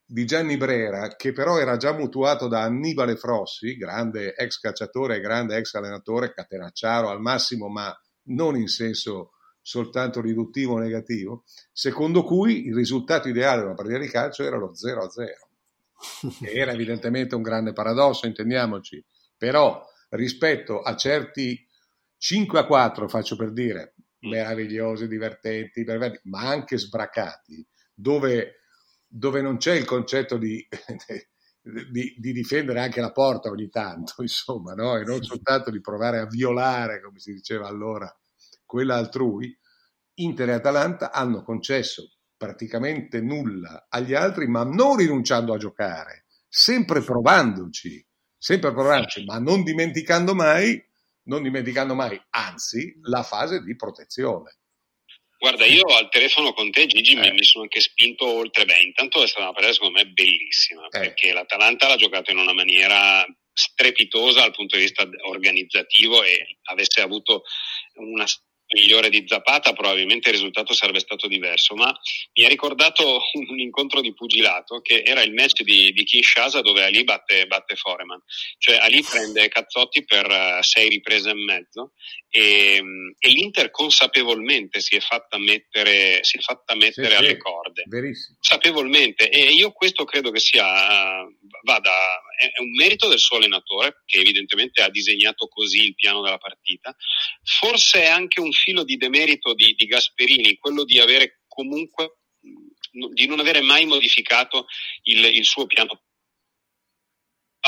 di Gianni Brera, che però era già mutuato da Annibale Frossi, grande ex calciatore e grande ex allenatore, catenacciaro al massimo, ma non in senso soltanto riduttivo o negativo, secondo cui il risultato ideale di una partita di calcio era lo 0-0. Era evidentemente un grande paradosso, intendiamoci, però rispetto a certi 5-4, faccio per dire, meravigliosi, divertenti, ma anche sbracati, dove dove non c'è il concetto di, <laughs> di, di, difendere anche la porta ogni tanto, <laughs> insomma, no? e non soltanto di provare a violare, come si diceva allora, quella altrui, Inter e Atalanta hanno concesso praticamente nulla agli altri, ma non rinunciando a giocare, sempre provandoci, sempre provandoci, ma non dimenticando mai, non dimenticando mai, anzi, la fase di protezione. Guarda, io al telefono con te, Gigi, eh. mi, sono anche spinto oltre. Beh, intanto è stata una partita secondo me bellissima, eh. perché l'Atalanta l'ha giocato in una maniera strepitosa dal punto di vista organizzativo e avesse avuto una migliore di Zapata probabilmente il risultato sarebbe stato diverso, ma mi ha ricordato un incontro di pugilato che era il match di, di Kinshasa dove Ali batte, batte Foreman, cioè Ali prende Cazzotti per uh, sei riprese e mezzo e, e, l'Inter consapevolmente si è fatta mettere, è fatta mettere sì, alle sì, corde, verissimo. consapevolmente. E io questo credo che sia, vada, è un merito del suo allenatore che evidentemente ha disegnato così il piano della partita, forse è anche un filo di demerito di, di Gasperini, quello di avere comunque di non avere mai modificato il, il suo piano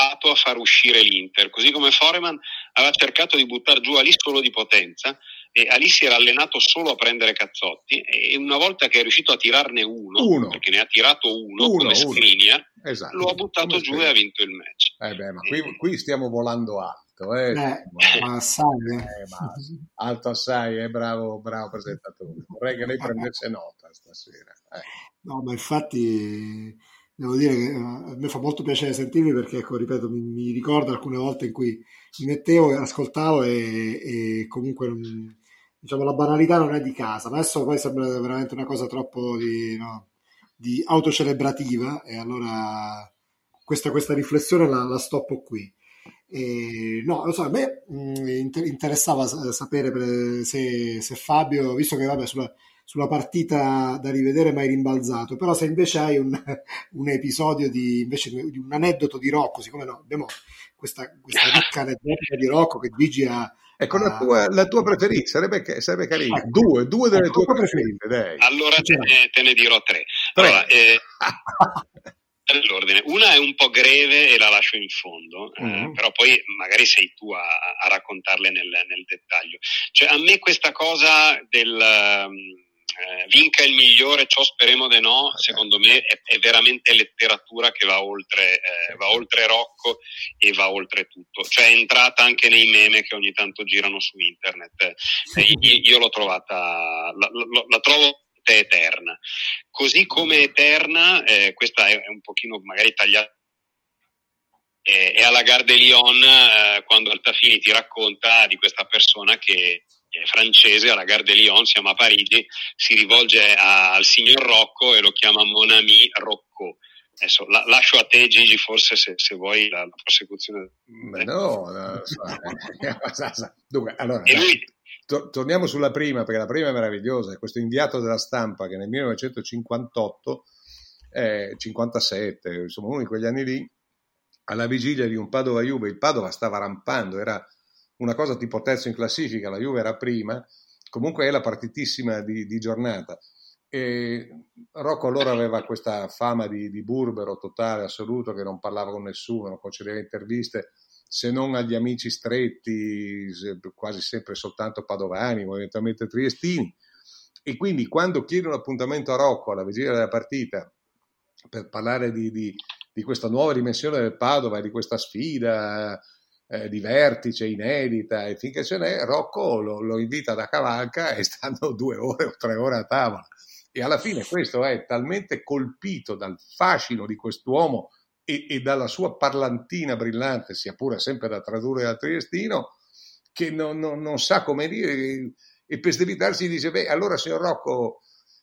a far uscire l'Inter, così come Foreman aveva cercato di buttare giù Ali solo di potenza e Ali si era allenato solo a prendere cazzotti e una volta che è riuscito a tirarne uno, uno. perché ne ha tirato uno, uno come Skriniar, esatto. lo ha buttato come giù e ha vinto il match. Eh beh, ma qui, qui stiamo volando alto alto, eh. eh ma assai, eh. Eh, ma alto assai, eh, bravo, bravo presentatore. Vorrei che lei prendesse nota stasera. Eh. No, ma infatti devo dire che eh, a me fa molto piacere sentirvi perché, ecco, ripeto, mi, mi ricordo alcune volte in cui mi mettevo, ascoltavo e, e comunque diciamo, la banalità non è di casa, ma adesso poi sembra veramente una cosa troppo di, no, di autocelebrativa e allora questa, questa riflessione la, la stoppo qui. E, no, lo so, a me mh, mm, interessava sapere se, se, Fabio, visto che vabbè, sulla, sulla, partita da rivedere mai rimbalzato, però se invece hai un, un episodio di, invece, di un aneddoto di Rocco, siccome no, abbiamo questa, questa <laughs> ricca aneddota di Rocco che Gigi ha... Ecco, la tua, la tua preferita sarebbe, sarebbe carino. Ecco. Due, due delle ecco, tue preferite, dai. Allora te ne, te ne dirò tre. tre. Allora, eh, <laughs> All'ordine. Una è un po' greve e la lascio in fondo, mm. eh, però poi magari sei tu a, a raccontarle nel, nel, dettaglio. Cioè, a me questa cosa del um, eh, vinca il migliore, ciò speriamo di no, secondo me è, è, veramente letteratura che va oltre, eh, va oltre Rocco e va oltre tutto. Cioè è entrata anche nei meme che ogni tanto girano su internet. Eh, <laughs> io, io, l'ho trovata, la, la, la trovo eterna. Così come eterna, eh, questa è, un pochino magari tagliata eh, è alla Gare de Lyon eh, quando Altafini ti racconta di questa persona che è francese alla Gare de Lyon, siamo a Parigi, si rivolge a, al signor Rocco e lo chiama Mon ami Rocco. Adesso la, lascio a te Gigi forse se, se vuoi la, la prosecuzione. Beh, no, no so. <laughs> Dunque, allora, e lui, to- torniamo sulla prima, perché la prima è meravigliosa, è questo inviato della stampa che nel 1958, eh, 57, insomma uno di quegli anni lì, alla vigilia di un Padova-Juve, il Padova stava rampando, era una cosa tipo terzo in classifica, la Juve era prima, comunque è la partitissima di, di giornata. E Rocco allora aveva questa fama di, di, burbero totale, assoluto, che non parlava con nessuno, non concedeva interviste, se non agli amici stretti, quasi sempre soltanto padovani o eventualmente triestini. E quindi quando chiedo un appuntamento a Rocco alla vigilia della partita per parlare di, di, di questa nuova dimensione del Padova e di questa sfida eh, di vertice inedita e finché ce n'è, Rocco lo, lo invita da cavalca e stanno <laughs> due ore o tre ore a tavola. E alla fine questo è talmente colpito dal fascino di quest'uomo e, e, dalla sua parlantina brillante, sia pure sempre da tradurre al triestino, che non, non, non sa come dire e per sdebitarsi dice, beh, allora signor Rocco,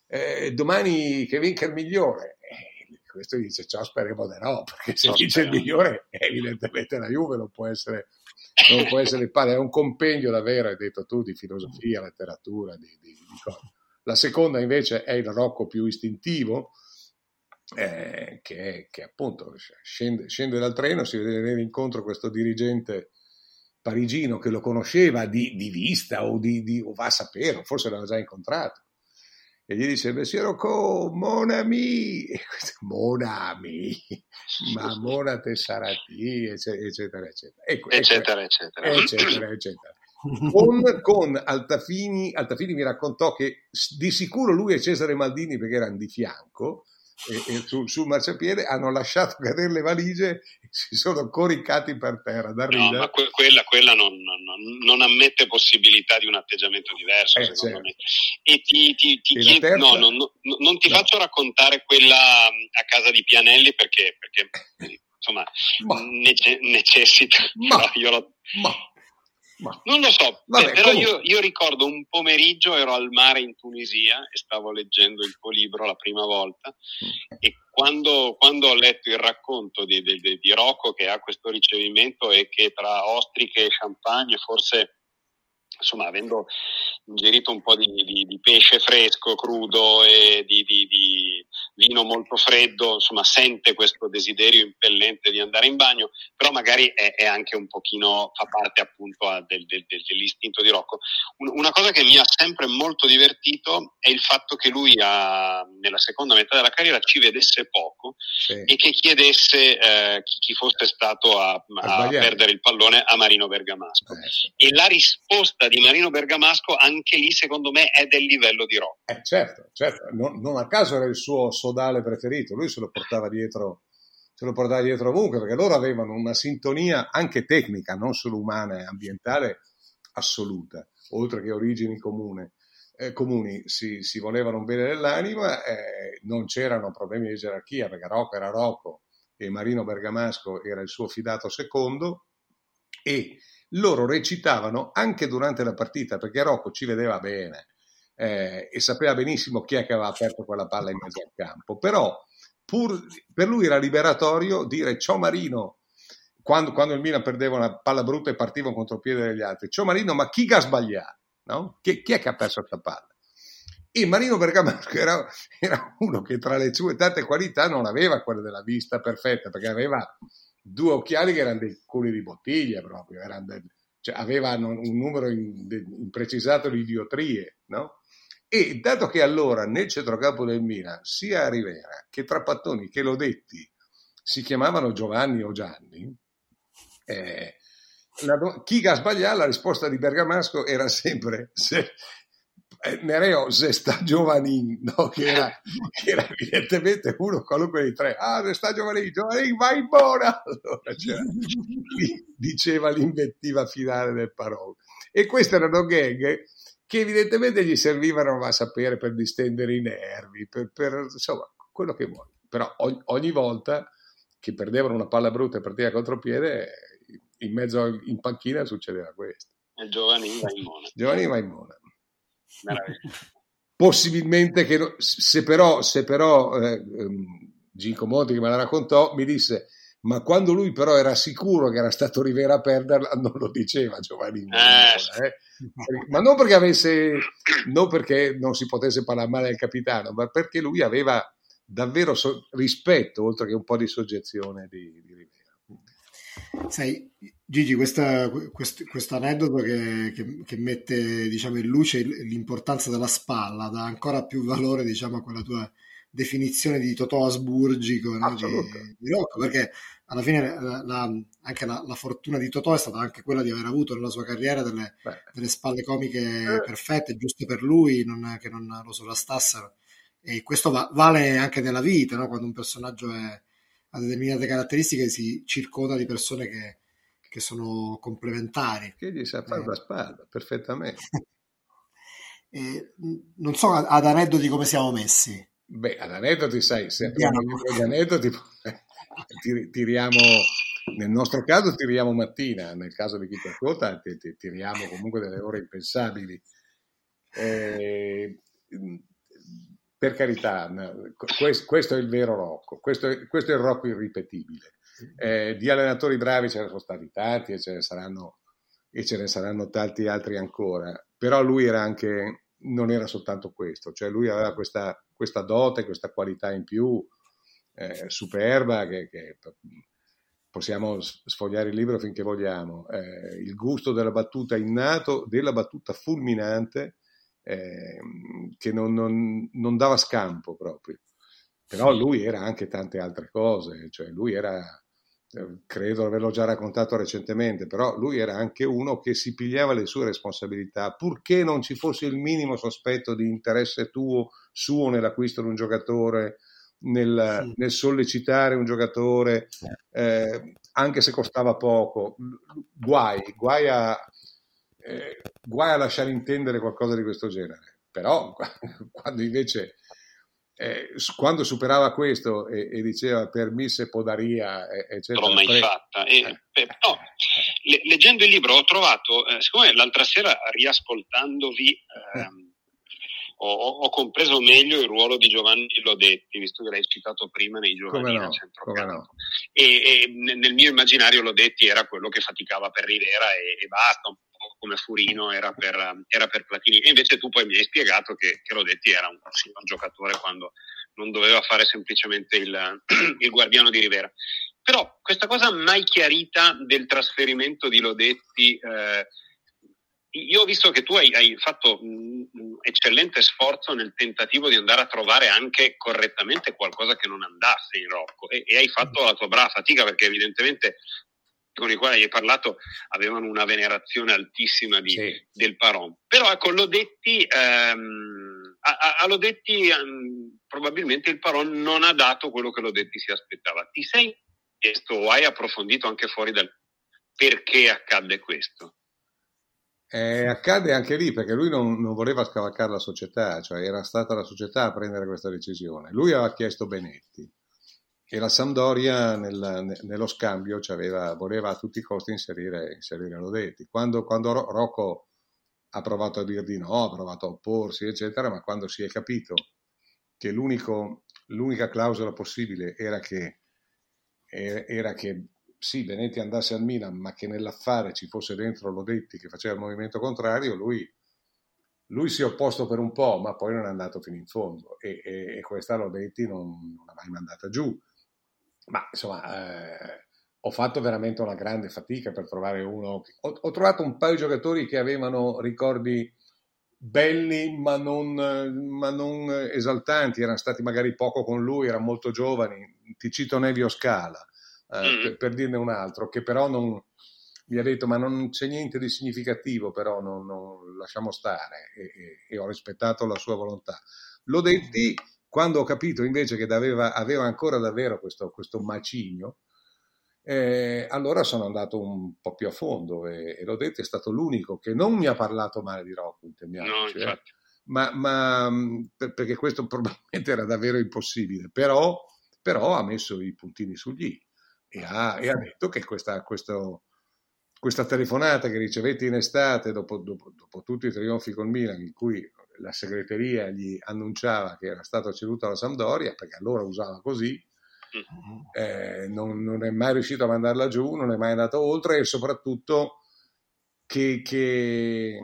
eh, domani che vinca il migliore. Eh, questo dice ciao speriamo di no, perché se dice il migliore evidentemente la Juve non può essere, non può essere il padre, è un compendio davvero, hai detto tu, di filosofia, letteratura, di, di, di cose. La seconda invece è il Rocco più istintivo, eh, che, che, appunto scende, scende, dal treno, si vede venire incontro questo dirigente parigino che lo conosceva di, di vista o, di, di, o va a sapere, forse l'aveva già incontrato. E gli dice, Messie Rocco, mon ami, mon ami, ma mona te sarati, eccetera, eccetera, eccetera. Ecco, eccetera, eccetera. eccetera, eccetera. Con, con Altafini, Altafini mi raccontò che di sicuro lui e Cesare Maldini, perché erano di fianco, e, e sul, sul, marciapiede hanno lasciato cadere le valigie e si sono coricati per terra da. No, ma que- quella, quella non, non, non, ammette possibilità di un atteggiamento diverso, eh, secondo certo. me. E ti, ti, ti chiedo, no, no, non ti no. faccio raccontare quella a casa di Pianelli perché, perché <laughs> insomma, nece- necessita. Ma, <laughs> io lo, ma. Ma... Non lo so, Vabbè, però io, io, ricordo un pomeriggio ero al mare in Tunisia e stavo leggendo il tuo libro la prima volta mm. e quando, quando, ho letto il racconto di, di, di, Rocco che ha questo ricevimento e che tra ostriche e champagne forse insomma, avendo ingerito un po' di, di, pesce fresco, crudo e di, vino molto freddo, insomma, sente questo desiderio impellente di andare in bagno, però magari è, è anche un pochino, fa parte appunto del, del, del, dell'istinto di Rocco. una cosa che mi ha sempre molto divertito è il fatto che lui ha, nella seconda metà della carriera ci vedesse poco sì. e che chiedesse eh, chi, chi, fosse stato a, a perdere il pallone a Marino Bergamasco. Eh, sì. E la risposta di Marino Bergamasco anche lì secondo me è del livello di Rocco. Eh, certo, certo. Non, non, a caso era il suo sodale preferito, lui se lo portava dietro, se lo portava dietro ovunque perché loro avevano una sintonia anche tecnica, non solo umana e ambientale, assoluta, oltre che origini comune. Eh, comuni si, si, volevano un bene dell'anima, eh, non c'erano problemi di gerarchia perché Rocco era Rocco e Marino Bergamasco era il suo fidato secondo e loro recitavano anche durante la partita perché Rocco ci vedeva bene eh, e sapeva benissimo chi è che aveva aperto quella palla in mezzo al campo, però pur, per lui era liberatorio dire ciao Marino quando, quando, il Milan perdeva una palla brutta e partiva un contropiede degli altri, ciao Marino ma chi ha sbagliato? No? Chi, chi, è che ha perso questa palla? E Marino Bergamasco <laughs> era, era uno che tra le sue tante qualità non aveva quella della vista perfetta perché aveva due occhiali che erano dei culi di bottiglia proprio, del, cioè avevano un numero imprecisato di diotrie, no? E dato che allora nel centrocampo del Milan sia Rivera che Trapattoni che Lodetti si chiamavano Giovanni o Gianni, eh, la, chi ha sbagliato la risposta di Bergamasco era sempre se, eh, Nereo se sta giovanin, <laughs> no? che, era, che, era, evidentemente uno qualunque dei tre, ah se sta giovanin, giovanin vai in buona, <laughs> allora diceva l'invettiva finale del parole. E queste erano gag che evidentemente gli servivano a sapere per distendere i nervi, per, per insomma, quello che vuoi. Però ogni, ogni, volta che perdevano una palla brutta e partiva contropiede, in mezzo in panchina succedeva questo. E Giovanni va in mona. Giovanni va in mona. Possibilmente che se però, se però eh, ehm, Ginco Monti che me la raccontò mi disse ma quando lui però era sicuro che era stato Rivera a perderla <laughs> non lo diceva Giovanni eh. eh. ma non perché avesse non perché non si potesse parlare male del capitano ma perché lui aveva davvero so- rispetto oltre che un po' di soggezione di, di Rivera sai Gigi, questo aneddoto che, che, che, mette diciamo, in luce l'importanza della spalla dà ancora più valore diciamo, a quella tua definizione di Totò asburgico no? di, di Rocco, perché alla fine la, la, anche la, la, fortuna di Totò è stata anche quella di aver avuto nella sua carriera delle, delle spalle comiche eh. perfette, giuste per lui, non, che non lo sovrastassero. E questo va, vale anche nella vita, no? quando un personaggio è, ha determinate caratteristiche si circonda di persone che che sono complementari. Che gli sa fare eh. la spalla, perfettamente. <laughs> eh, non so ad aneddoti come siamo messi. Beh, ad aneddoti, sai, se abbiamo gli aneddoti <laughs> tiriamo, nel nostro caso tiriamo mattina, nel caso di chi ti ascolta tiriamo comunque delle ore impensabili. Eh, per carità, questo, è il vero Rocco, questo è, questo è il Rocco irripetibile. Eh, di allenatori bravi ce ne sono stati tanti e ce ne saranno, e ce ne saranno tanti altri ancora, però lui era anche, non era soltanto questo, cioè lui aveva questa, questa dote, questa qualità in più eh, superba che, che, possiamo sfogliare il libro finché vogliamo, eh, il gusto della battuta innato, della battuta fulminante eh, che non, non, non, dava scampo proprio. Però lui era anche tante altre cose, cioè lui era, eh, credo averlo già raccontato recentemente, però lui era anche uno che si pigliava le sue responsabilità, purché non ci fosse il minimo sospetto di interesse tuo, suo nell'acquisto di un giocatore, nel, sì. nel sollecitare un giocatore, eh, anche se costava poco. Guai, guai a, eh, guai a lasciare intendere qualcosa di questo genere. Però <laughs> quando invece eh, quando superava questo e, e, diceva permisse podaria eccetera non l'ho mai pre... fatta e, eh. no, le, leggendo il libro ho trovato eh, siccome l'altra sera riascoltandovi ehm, ho, ho, compreso meglio il ruolo di Giovanni Lodetti, visto che l'hai citato prima nei giovani no. No. E, e, nel mio immaginario Lodetti era quello che faticava per Rivera e, e basta, un po' come Furino era per, era per, Platini. E invece tu poi mi hai spiegato che, che Lodetti era un signor giocatore quando non doveva fare semplicemente il, <clears throat> il guardiano di Rivera. Però questa cosa mai chiarita del trasferimento di Lodetti eh, io ho visto che tu hai, hai fatto un, eccellente sforzo nel tentativo di andare a trovare anche correttamente qualcosa che non andasse in Rocco e, e hai fatto la tua brava fatica perché evidentemente con i quali hai parlato avevano una venerazione altissima di, sì. del Paron. Però ecco, Lodetti, ehm, a, a Lodetti um, probabilmente il Paron non ha dato quello che Lodetti si aspettava. Ti sei chiesto o hai approfondito anche fuori dal perché accadde questo? Eh, accade anche lì perché lui non, non, voleva scavalcare la società, cioè era stata la società a prendere questa decisione. Lui aveva chiesto Benetti e la Sampdoria nel, nello scambio voleva a tutti i costi inserire, inserire Lodetti. Quando, quando Rocco ha provato a dire di no, ha provato a opporsi, eccetera, ma quando si è capito che l'unica clausola possibile era che, era che sì, Benetti andasse al Milan, ma che nell'affare ci fosse dentro Lodetti che faceva il movimento contrario, lui, lui si è opposto per un po', ma poi non è andato fino in fondo e, e, e questa Lodetti non, non l'ha mai mandata giù. Ma insomma, eh, ho fatto veramente una grande fatica per trovare uno. Ho, ho, trovato un paio di giocatori che avevano ricordi belli ma non, ma non esaltanti, erano stati magari poco con lui, erano molto giovani. Ti cito Nevio Scala eh, mm. per, per, dirne un altro, che però non, mi ha detto ma non c'è niente di significativo, però non, non lasciamo stare e, e, e, ho rispettato la sua volontà. L'ho detti quando ho capito invece che aveva, aveva ancora davvero questo, questo macigno, eh, allora sono andato un po' più a fondo e, e l'ho detto, è stato l'unico che non mi ha parlato male di intendiamoci, no, eh. ma, ma per, perché questo <laughs> probabilmente era davvero impossibile, però, però ha messo i puntini sugli i e ha, e ha detto che questa, questo, questa, telefonata che ricevette in estate dopo, dopo, dopo, tutti i trionfi con Milan in cui la segreteria gli annunciava che era stato ceduto alla Sampdoria perché allora usava così mm-hmm. eh, non, non, è mai riuscito a mandarla giù non è mai andato oltre e soprattutto che, che,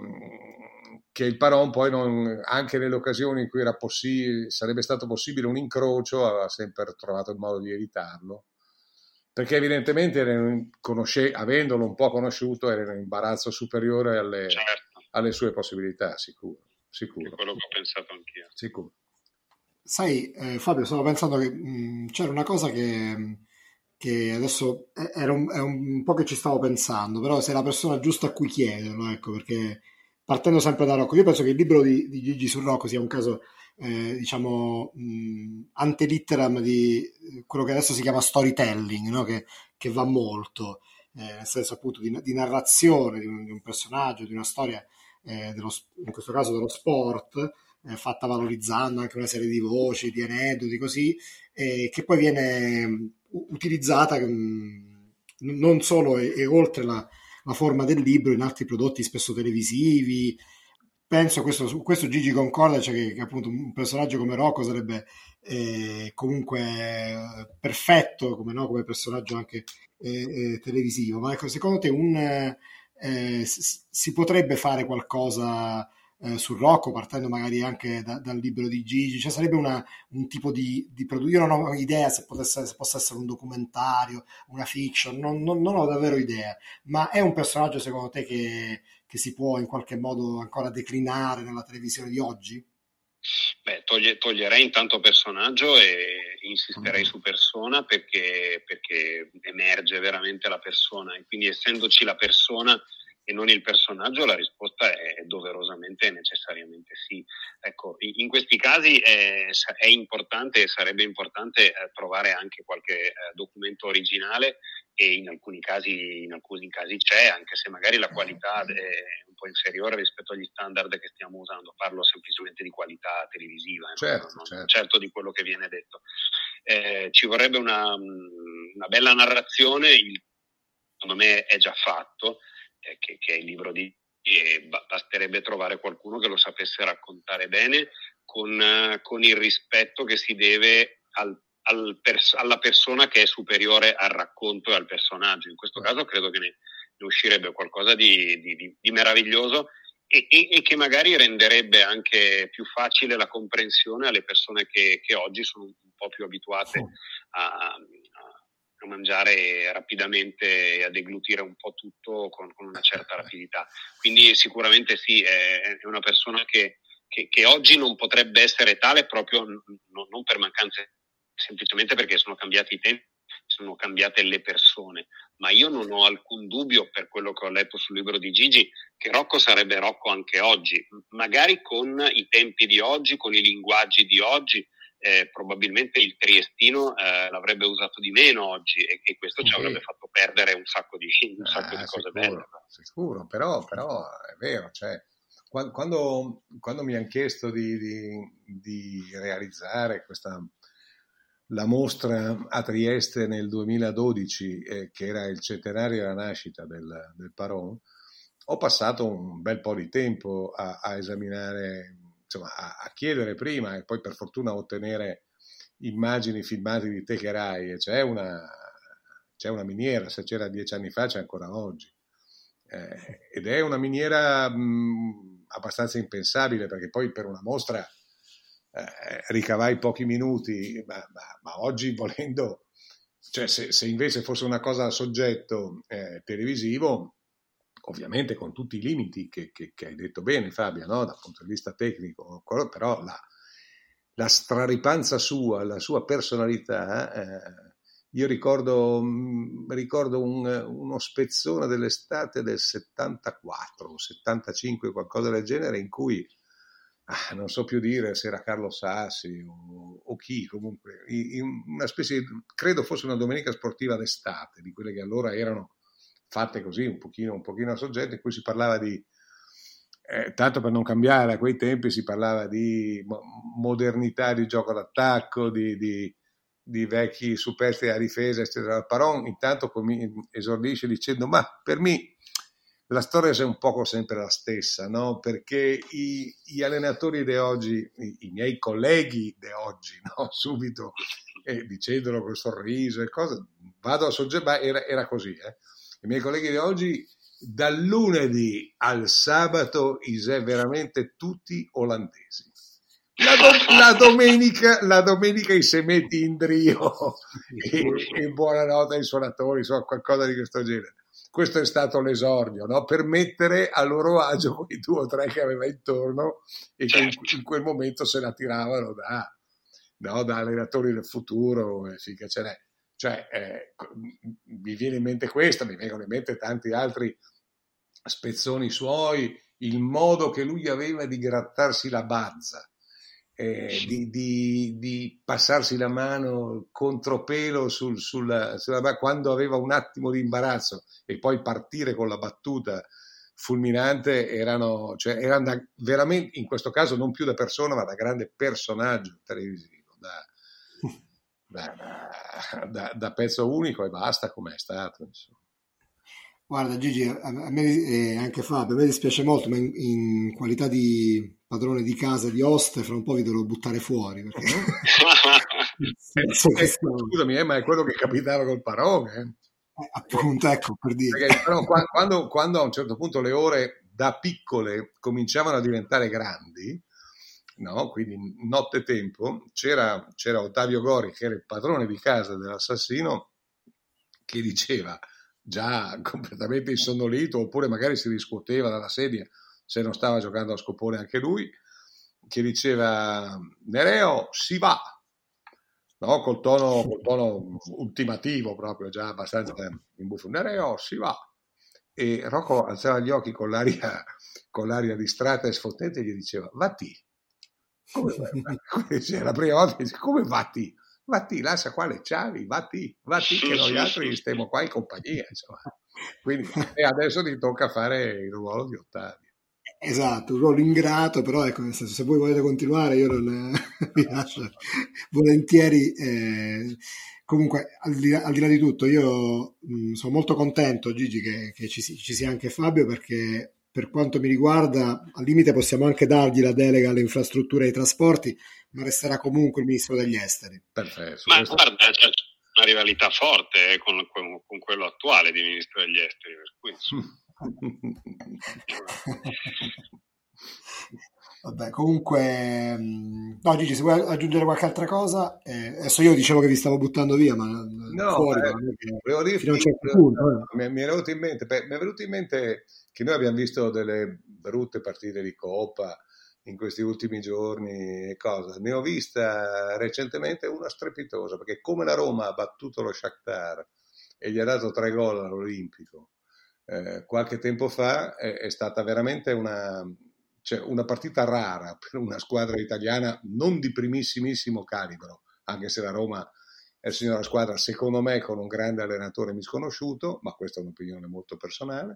che il Paron poi non, anche nelle occasioni in cui possi- sarebbe stato possibile un incrocio aveva sempre trovato il modo di evitarlo perché evidentemente conosce, avendolo un po' conosciuto era in un imbarazzo superiore alle, certo. alle sue possibilità, sicuro. sicuro. È quello che ho pensato anch'io. Sicuro. Sai, eh, Fabio, stavo pensando che mh, c'era una cosa che, che adesso era un, è un po' che ci stavo pensando, però sei la persona giusta a cui chiederlo, ecco, perché partendo sempre da Rocco, io penso che il libro di, di Gigi su Rocco sia un caso eh, diciamo, antelitteram di quello che adesso si chiama storytelling, no? che, che, va molto, eh, nel senso appunto di, di narrazione di un, di un, personaggio, di una storia, eh, dello, in questo caso dello sport, eh, fatta valorizzando anche una serie di voci, di aneddoti così, che poi viene utilizzata mh, non solo e, e oltre la, la forma del libro in altri prodotti spesso televisivi, penso questo, questo Gigi concorda, cioè che, che, appunto un personaggio come Rocco sarebbe eh, comunque eh, perfetto come, no, come personaggio anche eh, eh televisivo, ma ecco, secondo te un, eh, si potrebbe fare qualcosa eh, su Rocco, partendo magari anche da, dal libro di Gigi, cioè sarebbe una, un tipo di, di prodotto. Io non ho idea se, potesse, se, possa essere un documentario, una fiction, non, non, non, ho davvero idea, ma è un personaggio secondo te che, che si può in qualche modo ancora declinare nella televisione di oggi? Beh, toglie, toglierei intanto personaggio e insisterei su persona perché, perché emerge veramente la persona e quindi essendoci la persona e non il personaggio, la risposta è doverosamente e necessariamente sì. Ecco, in questi casi è, è importante e sarebbe importante eh, trovare anche qualche eh, documento originale e in alcuni, casi, in alcuni casi c'è, anche se magari la qualità è un po' inferiore rispetto agli standard che stiamo usando. Parlo semplicemente di qualità televisiva, eh, certo, non, certo. certo di quello che viene detto. Eh, ci vorrebbe una, una bella narrazione, il, secondo me è già fatto, eh, che, che, è il libro di e basterebbe trovare qualcuno che lo sapesse raccontare bene con, eh, con il rispetto che si deve al, al pers- alla persona che è superiore al racconto e al personaggio. In questo caso credo che ne, ne uscirebbe qualcosa di, di, di, meraviglioso e, e, e, che magari renderebbe anche più facile la comprensione alle persone che, che oggi sono un po' più abituate a, a mangiare rapidamente e a deglutire un po' tutto con, con una certa rapidità. Quindi sicuramente sì, è, è una persona che, che, che, oggi non potrebbe essere tale proprio n- non per mancanze, semplicemente perché sono cambiati i tempi, sono cambiate le persone. Ma io non ho alcun dubbio, per quello che ho letto sul libro di Gigi, che Rocco sarebbe Rocco anche oggi, magari con i tempi di oggi, con i linguaggi di oggi, eh, probabilmente il triestino eh, l'avrebbe usato di meno oggi e, e questo ci avrebbe fatto perdere un sacco di, un sacco ah, di cose sicuro, belle. Sicuro, però, però è vero, cioè, quando, quando, mi hanno chiesto di, di, di, realizzare questa, la mostra a Trieste nel 2012, eh, che era il centenario della nascita del, del Paron, ho passato un bel po' di tempo a, a esaminare insomma, a, a, chiedere prima e poi per fortuna ottenere immagini filmate di Techerai. C'è una, c'è una miniera, se c'era dieci anni fa c'è ancora oggi. Eh, ed è una miniera mh, abbastanza impensabile perché poi per una mostra eh, ricavai pochi minuti, ma, ma, ma oggi volendo, cioè se, se, invece fosse una cosa a soggetto eh, televisivo, ovviamente con tutti i limiti che, che, che hai detto bene Fabio, no? dal punto di vista tecnico, però la, la straripanza sua, la sua personalità, eh, io ricordo, mm, ricordo un, uno spezzone dell'estate del 74 o 75, qualcosa del genere, in cui ah, non so più dire se era Carlo Sassi o, o chi, comunque, una specie, di, credo fosse una domenica sportiva d'estate, di quelle che allora erano fatte così, un pochino, un pochino a soggetto, in cui si parlava di, eh, tanto per non cambiare, a quei tempi si parlava di modernità di gioco d'attacco, di, di, di vecchi superstiti a difesa, eccetera. Paron intanto esordisce dicendo, ma per me la storia è un poco sempre la stessa, no? perché i, gli allenatori di oggi, i, i, miei colleghi di oggi, no? <laughs> subito eh, dicendolo con sorriso e cose, vado a soggettare, era, era così, eh? i miei colleghi di oggi, dal lunedì al sabato, è veramente tutti olandesi. La, do- la, domenica, la domenica i semetti in <laughs> drio <laughs> e, e buonanotte ai suonatori, insomma, qualcosa di questo genere. Questo è stato l'esordio, no? per mettere a loro agio <laughs> quei due o tre che aveva intorno e che in, in quel momento se la tiravano da, no? da allenatori del futuro, e finché ce n'è. Cioè, eh, mi viene in mente questo, mi vengono in mente tanti altri spezzoni suoi, il modo che lui aveva di grattarsi la bazza, eh, di, di, di, passarsi la mano contropelo sul, sulla, sulla, quando aveva un attimo di imbarazzo e poi partire con la battuta fulminante erano, cioè, erano da, veramente, in questo caso non più da persona, ma da grande personaggio televisivo, da, <laughs> da, da, pezzo unico e basta come è stato. Insomma. Guarda Gigi, a me e anche Fabio, a me dispiace molto, ma in, in, qualità di padrone di casa di oste, fra un po' vi dovrò buttare fuori. Perché... <laughs> eh, scusami, eh, ma è quello che capitava col Parone. Eh, appunto, ecco, per dire. Perché, però, quando, quando, a un certo punto le ore da piccole cominciavano a diventare grandi, no? quindi notte tempo, c'era, c'era Ottavio Gori, che era il padrone di casa dell'assassino, che diceva già <laughs> completamente insonnolito, oppure magari si riscuoteva dalla sedia se non stava giocando a scopone anche lui, che diceva Nereo si va, no? col, tono, col tono ultimativo proprio, già abbastanza in buffo, Nereo si va. E Rocco alzava gli occhi con l'aria, con l'aria distratta e sfottente e gli diceva, vatti. Come, <laughs> la prima volta dice, come vatti? Vatti, lascia qua le chiavi, vatti, vatti che noi altri stiamo qua in compagnia, insomma. Quindi, e adesso ti tocca fare il ruolo di Ottavio. Esatto, un ruolo ingrato, però ecco, nel senso, se voi volete continuare io non <laughs> vi lascio volentieri. Eh, comunque, al di, là, al di, là, di tutto, io mh, sono molto contento, Gigi, che, che ci, ci, sia anche Fabio, perché per quanto mi riguarda, al limite possiamo anche dargli la delega alle infrastrutture e ai trasporti, ma resterà comunque il ministro degli esteri. Perfetto. Ma questo... guarda, c'è una rivalità forte con, con, con, quello attuale di ministro degli esteri, per cui... <laughs> Vabbè, comunque, mm, no, Gigi, se vuoi aggiungere qualche altra cosa, eh, adesso io dicevo che vi stavo buttando via, ma no, fuori, eh, volevo dirti, a un certo punto, eh. mi, mi, è venuto in mente, mi è venuto in mente che noi abbiamo visto delle brutte partite di Coppa in questi ultimi giorni e cosa. Ne ho vista recentemente una strepitosa, perché come la Roma ha battuto lo Shakhtar e gli ha dato tre gol all'Olimpico eh, qualche tempo fa, è, è stata veramente una, cioè una partita rara per una squadra italiana non di primissimissimo calibro, anche se la Roma è il signora squadra, secondo me, con un grande allenatore misconosciuto, ma questa è un'opinione molto personale.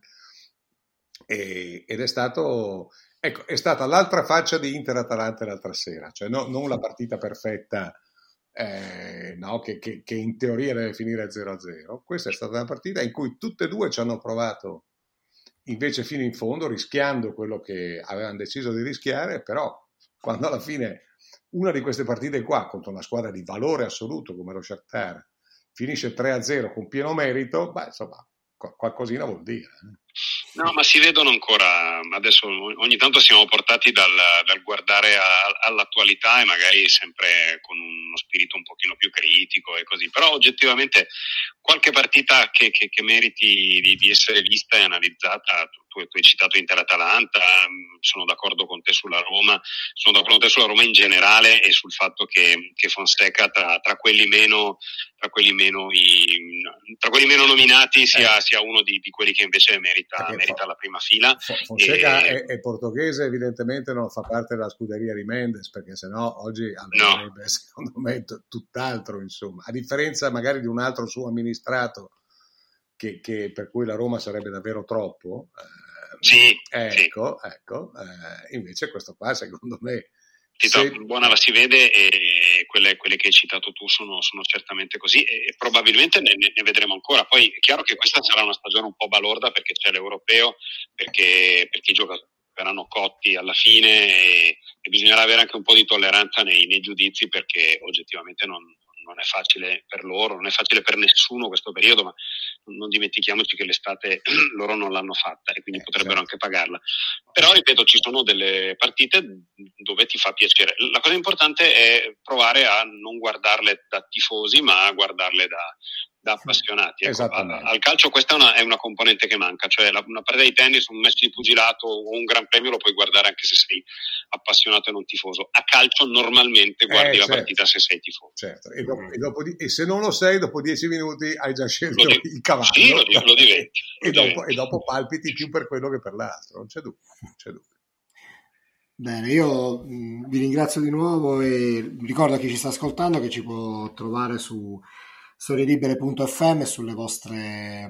E, ed è stato Ecco, è stata l'altra faccia di Inter-Atalanta l'altra sera, cioè no, non la partita perfetta eh, no, che, che, che, in teoria deve finire 0-0. Questa è stata una partita in cui tutte e due ci hanno provato invece fino in fondo, rischiando quello che avevano deciso di rischiare, però quando alla fine una di queste partite qua contro una squadra di valore assoluto come lo Shakhtar finisce 3-0 con pieno merito, beh, insomma, qualcosina vuol dire. Eh. No, ma si vedono ancora, adesso ogni tanto siamo portati dal, dal guardare a, all'attualità e magari sempre con uno spirito un pochino più critico e così, però oggettivamente qualche partita che, che, che meriti di, di, essere vista e analizzata, tu, tu hai citato Inter-Atalanta, mm, sono d'accordo con te sulla Roma, sono d'accordo con te sulla Roma in generale e sul fatto che, che Fonseca tra, tra quelli meno tra quelli meno, i, tra quelli meno nominati sia, eh. sia uno di, di, quelli che invece merita, merita la prima fila. Fonseca e... è, è, portoghese, evidentemente non fa parte della scuderia di Mendes, perché sennò oggi andrebbe no. <laughs> secondo me tutt'altro, insomma. A differenza magari di un altro suo amministrato, che, che per cui la Roma sarebbe davvero troppo. Eh, sì, ecco, sì. ecco eh, invece questo qua secondo me Sì. buona la si vede e quelle, quelle, che hai citato tu sono, sono certamente così e, probabilmente ne, ne, vedremo ancora. Poi è chiaro che questa sarà una stagione un po' balorda perché c'è l'europeo, perché, perché i giocatori verranno cotti alla fine e, e, bisognerà avere anche un po' di tolleranza nei, nei giudizi perché oggettivamente non, non è facile per loro, non è facile per nessuno questo periodo, ma non dimentichiamoci che l'estate <clears throat> loro non l'hanno fatta e quindi eh, potrebbero certo. anche pagarla. Però, ripeto, ci sono delle partite dove ti fa piacere. La cosa importante è provare a non guardarle da tifosi, ma a guardarle da, da appassionati. Ecco, al calcio questa è una, è una, componente che manca, cioè la, una partita di tennis, un match di pugilato o un gran premio lo puoi guardare anche se sei appassionato e non tifoso. A calcio normalmente guardi eh, certo. la partita se sei tifoso. Certo. E, dopo, e, dopo di, e, se non lo sei, dopo dieci minuti hai già scelto di, il cavallo. Sì, lo, lo diventi. e, dopo, e, dopo, palpiti più per quello che per l'altro, non c'è dubbio. Non c'è dubbio. Bene, io mh, vi ringrazio di nuovo e ricordo a chi ci sta ascoltando che ci può trovare su storielibere.fm e sulle vostre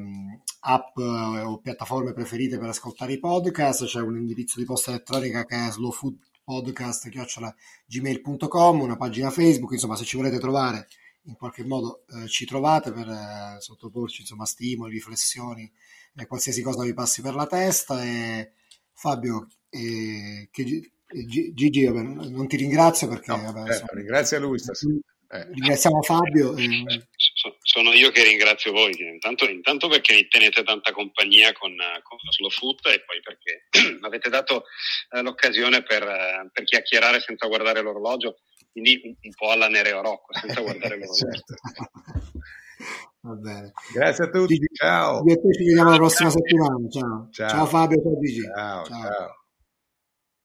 app eh, o piattaforme preferite per ascoltare i podcast. C'è un indirizzo di posta elettronica che è slowfoodpodcast.gmail.com, una pagina Facebook, insomma se ci volete trovare in qualche modo eh, ci trovate per eh, sottoporci insomma, stimoli, riflessioni, eh, qualsiasi cosa vi passi per la testa. E Fabio, che, Gigi, vabbè, non ti ringrazio perché... No, vabbè, insomma, ringrazia lui stasera. Eh. Ringraziamo Fabio. E... Sono io che ringrazio voi, intanto, intanto, perché mi tenete tanta compagnia con, con lo slow foot e poi perché <clears throat> avete dato eh, l'occasione per, eh, per, chiacchierare senza guardare l'orologio, quindi un, un po' alla Nereo Rocco, senza guardare <laughs> l'orologio. certo. Va bene. Grazie a tutti, ciao. ci vediamo la prossima settimana. Ciao. ciao. ciao Fabio, ciao Gigi. ciao. ciao. ciao.